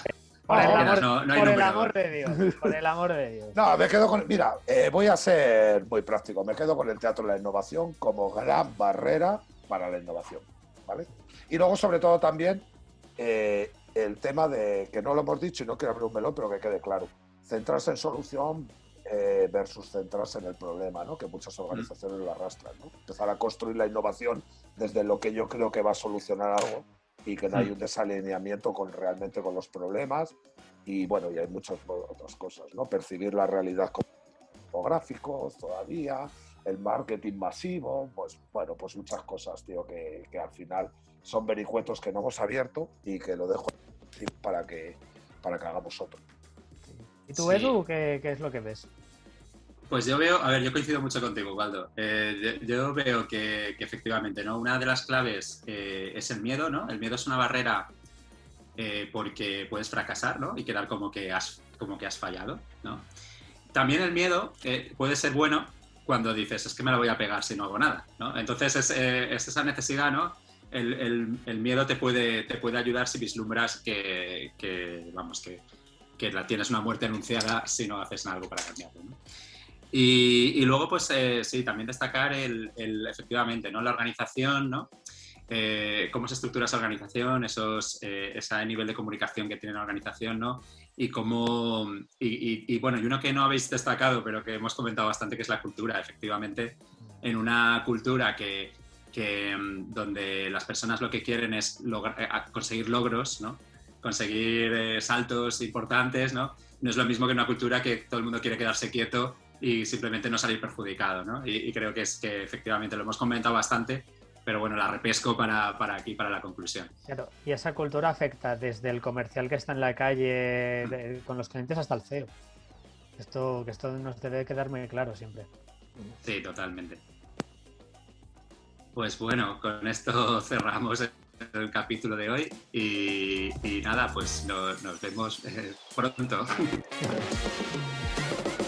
Speaker 2: Por, el amor, por el amor, de Dios, por el amor de Dios.
Speaker 3: No, me quedo con. Mira, eh, voy a ser muy práctico. Me quedo con el teatro de la innovación como gran barrera para la innovación. ¿vale? Y luego, sobre todo, también eh, el tema de que no lo hemos dicho y no quiero abrir un melón, pero que quede claro. Centrarse en solución eh, versus centrarse en el problema, ¿no? que muchas organizaciones lo arrastran. ¿no? Empezar a construir la innovación desde lo que yo creo que va a solucionar algo y que no hay un desalineamiento con, realmente con los problemas. Y bueno, y hay muchas otras cosas, ¿no? Percibir la realidad como gráficos todavía, el marketing masivo, pues bueno, pues muchas cosas, tío, que, que al final son vericuetos que no hemos abierto y que lo dejo para que, para que hagamos otro.
Speaker 2: ¿Y tú, Edu, qué, es lo que ves?
Speaker 1: Pues yo veo, a ver, yo coincido mucho contigo, Waldo. Eh, yo, veo que, efectivamente, ¿no? Una de las claves eh, es el miedo, ¿no? El miedo es una barrera eh, porque puedes fracasar, ¿no? Y quedar como que has, como que has fallado, ¿no? También el miedo puede ser bueno cuando dices, es que me la voy a pegar si no hago nada, ¿no? Entonces es, es esa necesidad, ¿no? el, miedo te puede, te puede ayudar si vislumbras que, vamos, que, la tienes una muerte anunciada si no haces algo para cambiarlo. Y, luego, pues eh, sí, también destacar el, efectivamente, ¿no? La organización, ¿no? Eh, cómo se estructura esa organización, esos, eh, ese nivel de comunicación que tiene la organización, ¿no? Y cómo, y, bueno, y uno que no habéis destacado, pero que hemos comentado bastante, que es la cultura, efectivamente, en una cultura que, que mm, donde las personas lo que quieren es conseguir logros, ¿no? Conseguir saltos importantes, ¿no? No es lo mismo que una cultura que todo el mundo quiere quedarse quieto y simplemente no salir perjudicado. ¿no? Y, creo que es que efectivamente lo hemos comentado bastante, pero bueno, la repesco para, para, aquí, para la conclusión.
Speaker 2: Claro, y esa cultura afecta desde el comercial que está en la calle con los clientes hasta el CEO. Esto, que esto nos debe quedar muy claro siempre.
Speaker 1: Sí, totalmente. Pues bueno, con esto *laughs* cerramos el capítulo de hoy y, nada, pues nos vemos eh, pronto.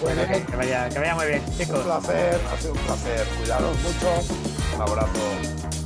Speaker 2: Bueno, que vaya, que vaya muy bien, chicos.
Speaker 3: Un placer, ha sido un placer. Cuidaros mucho. Un abrazo.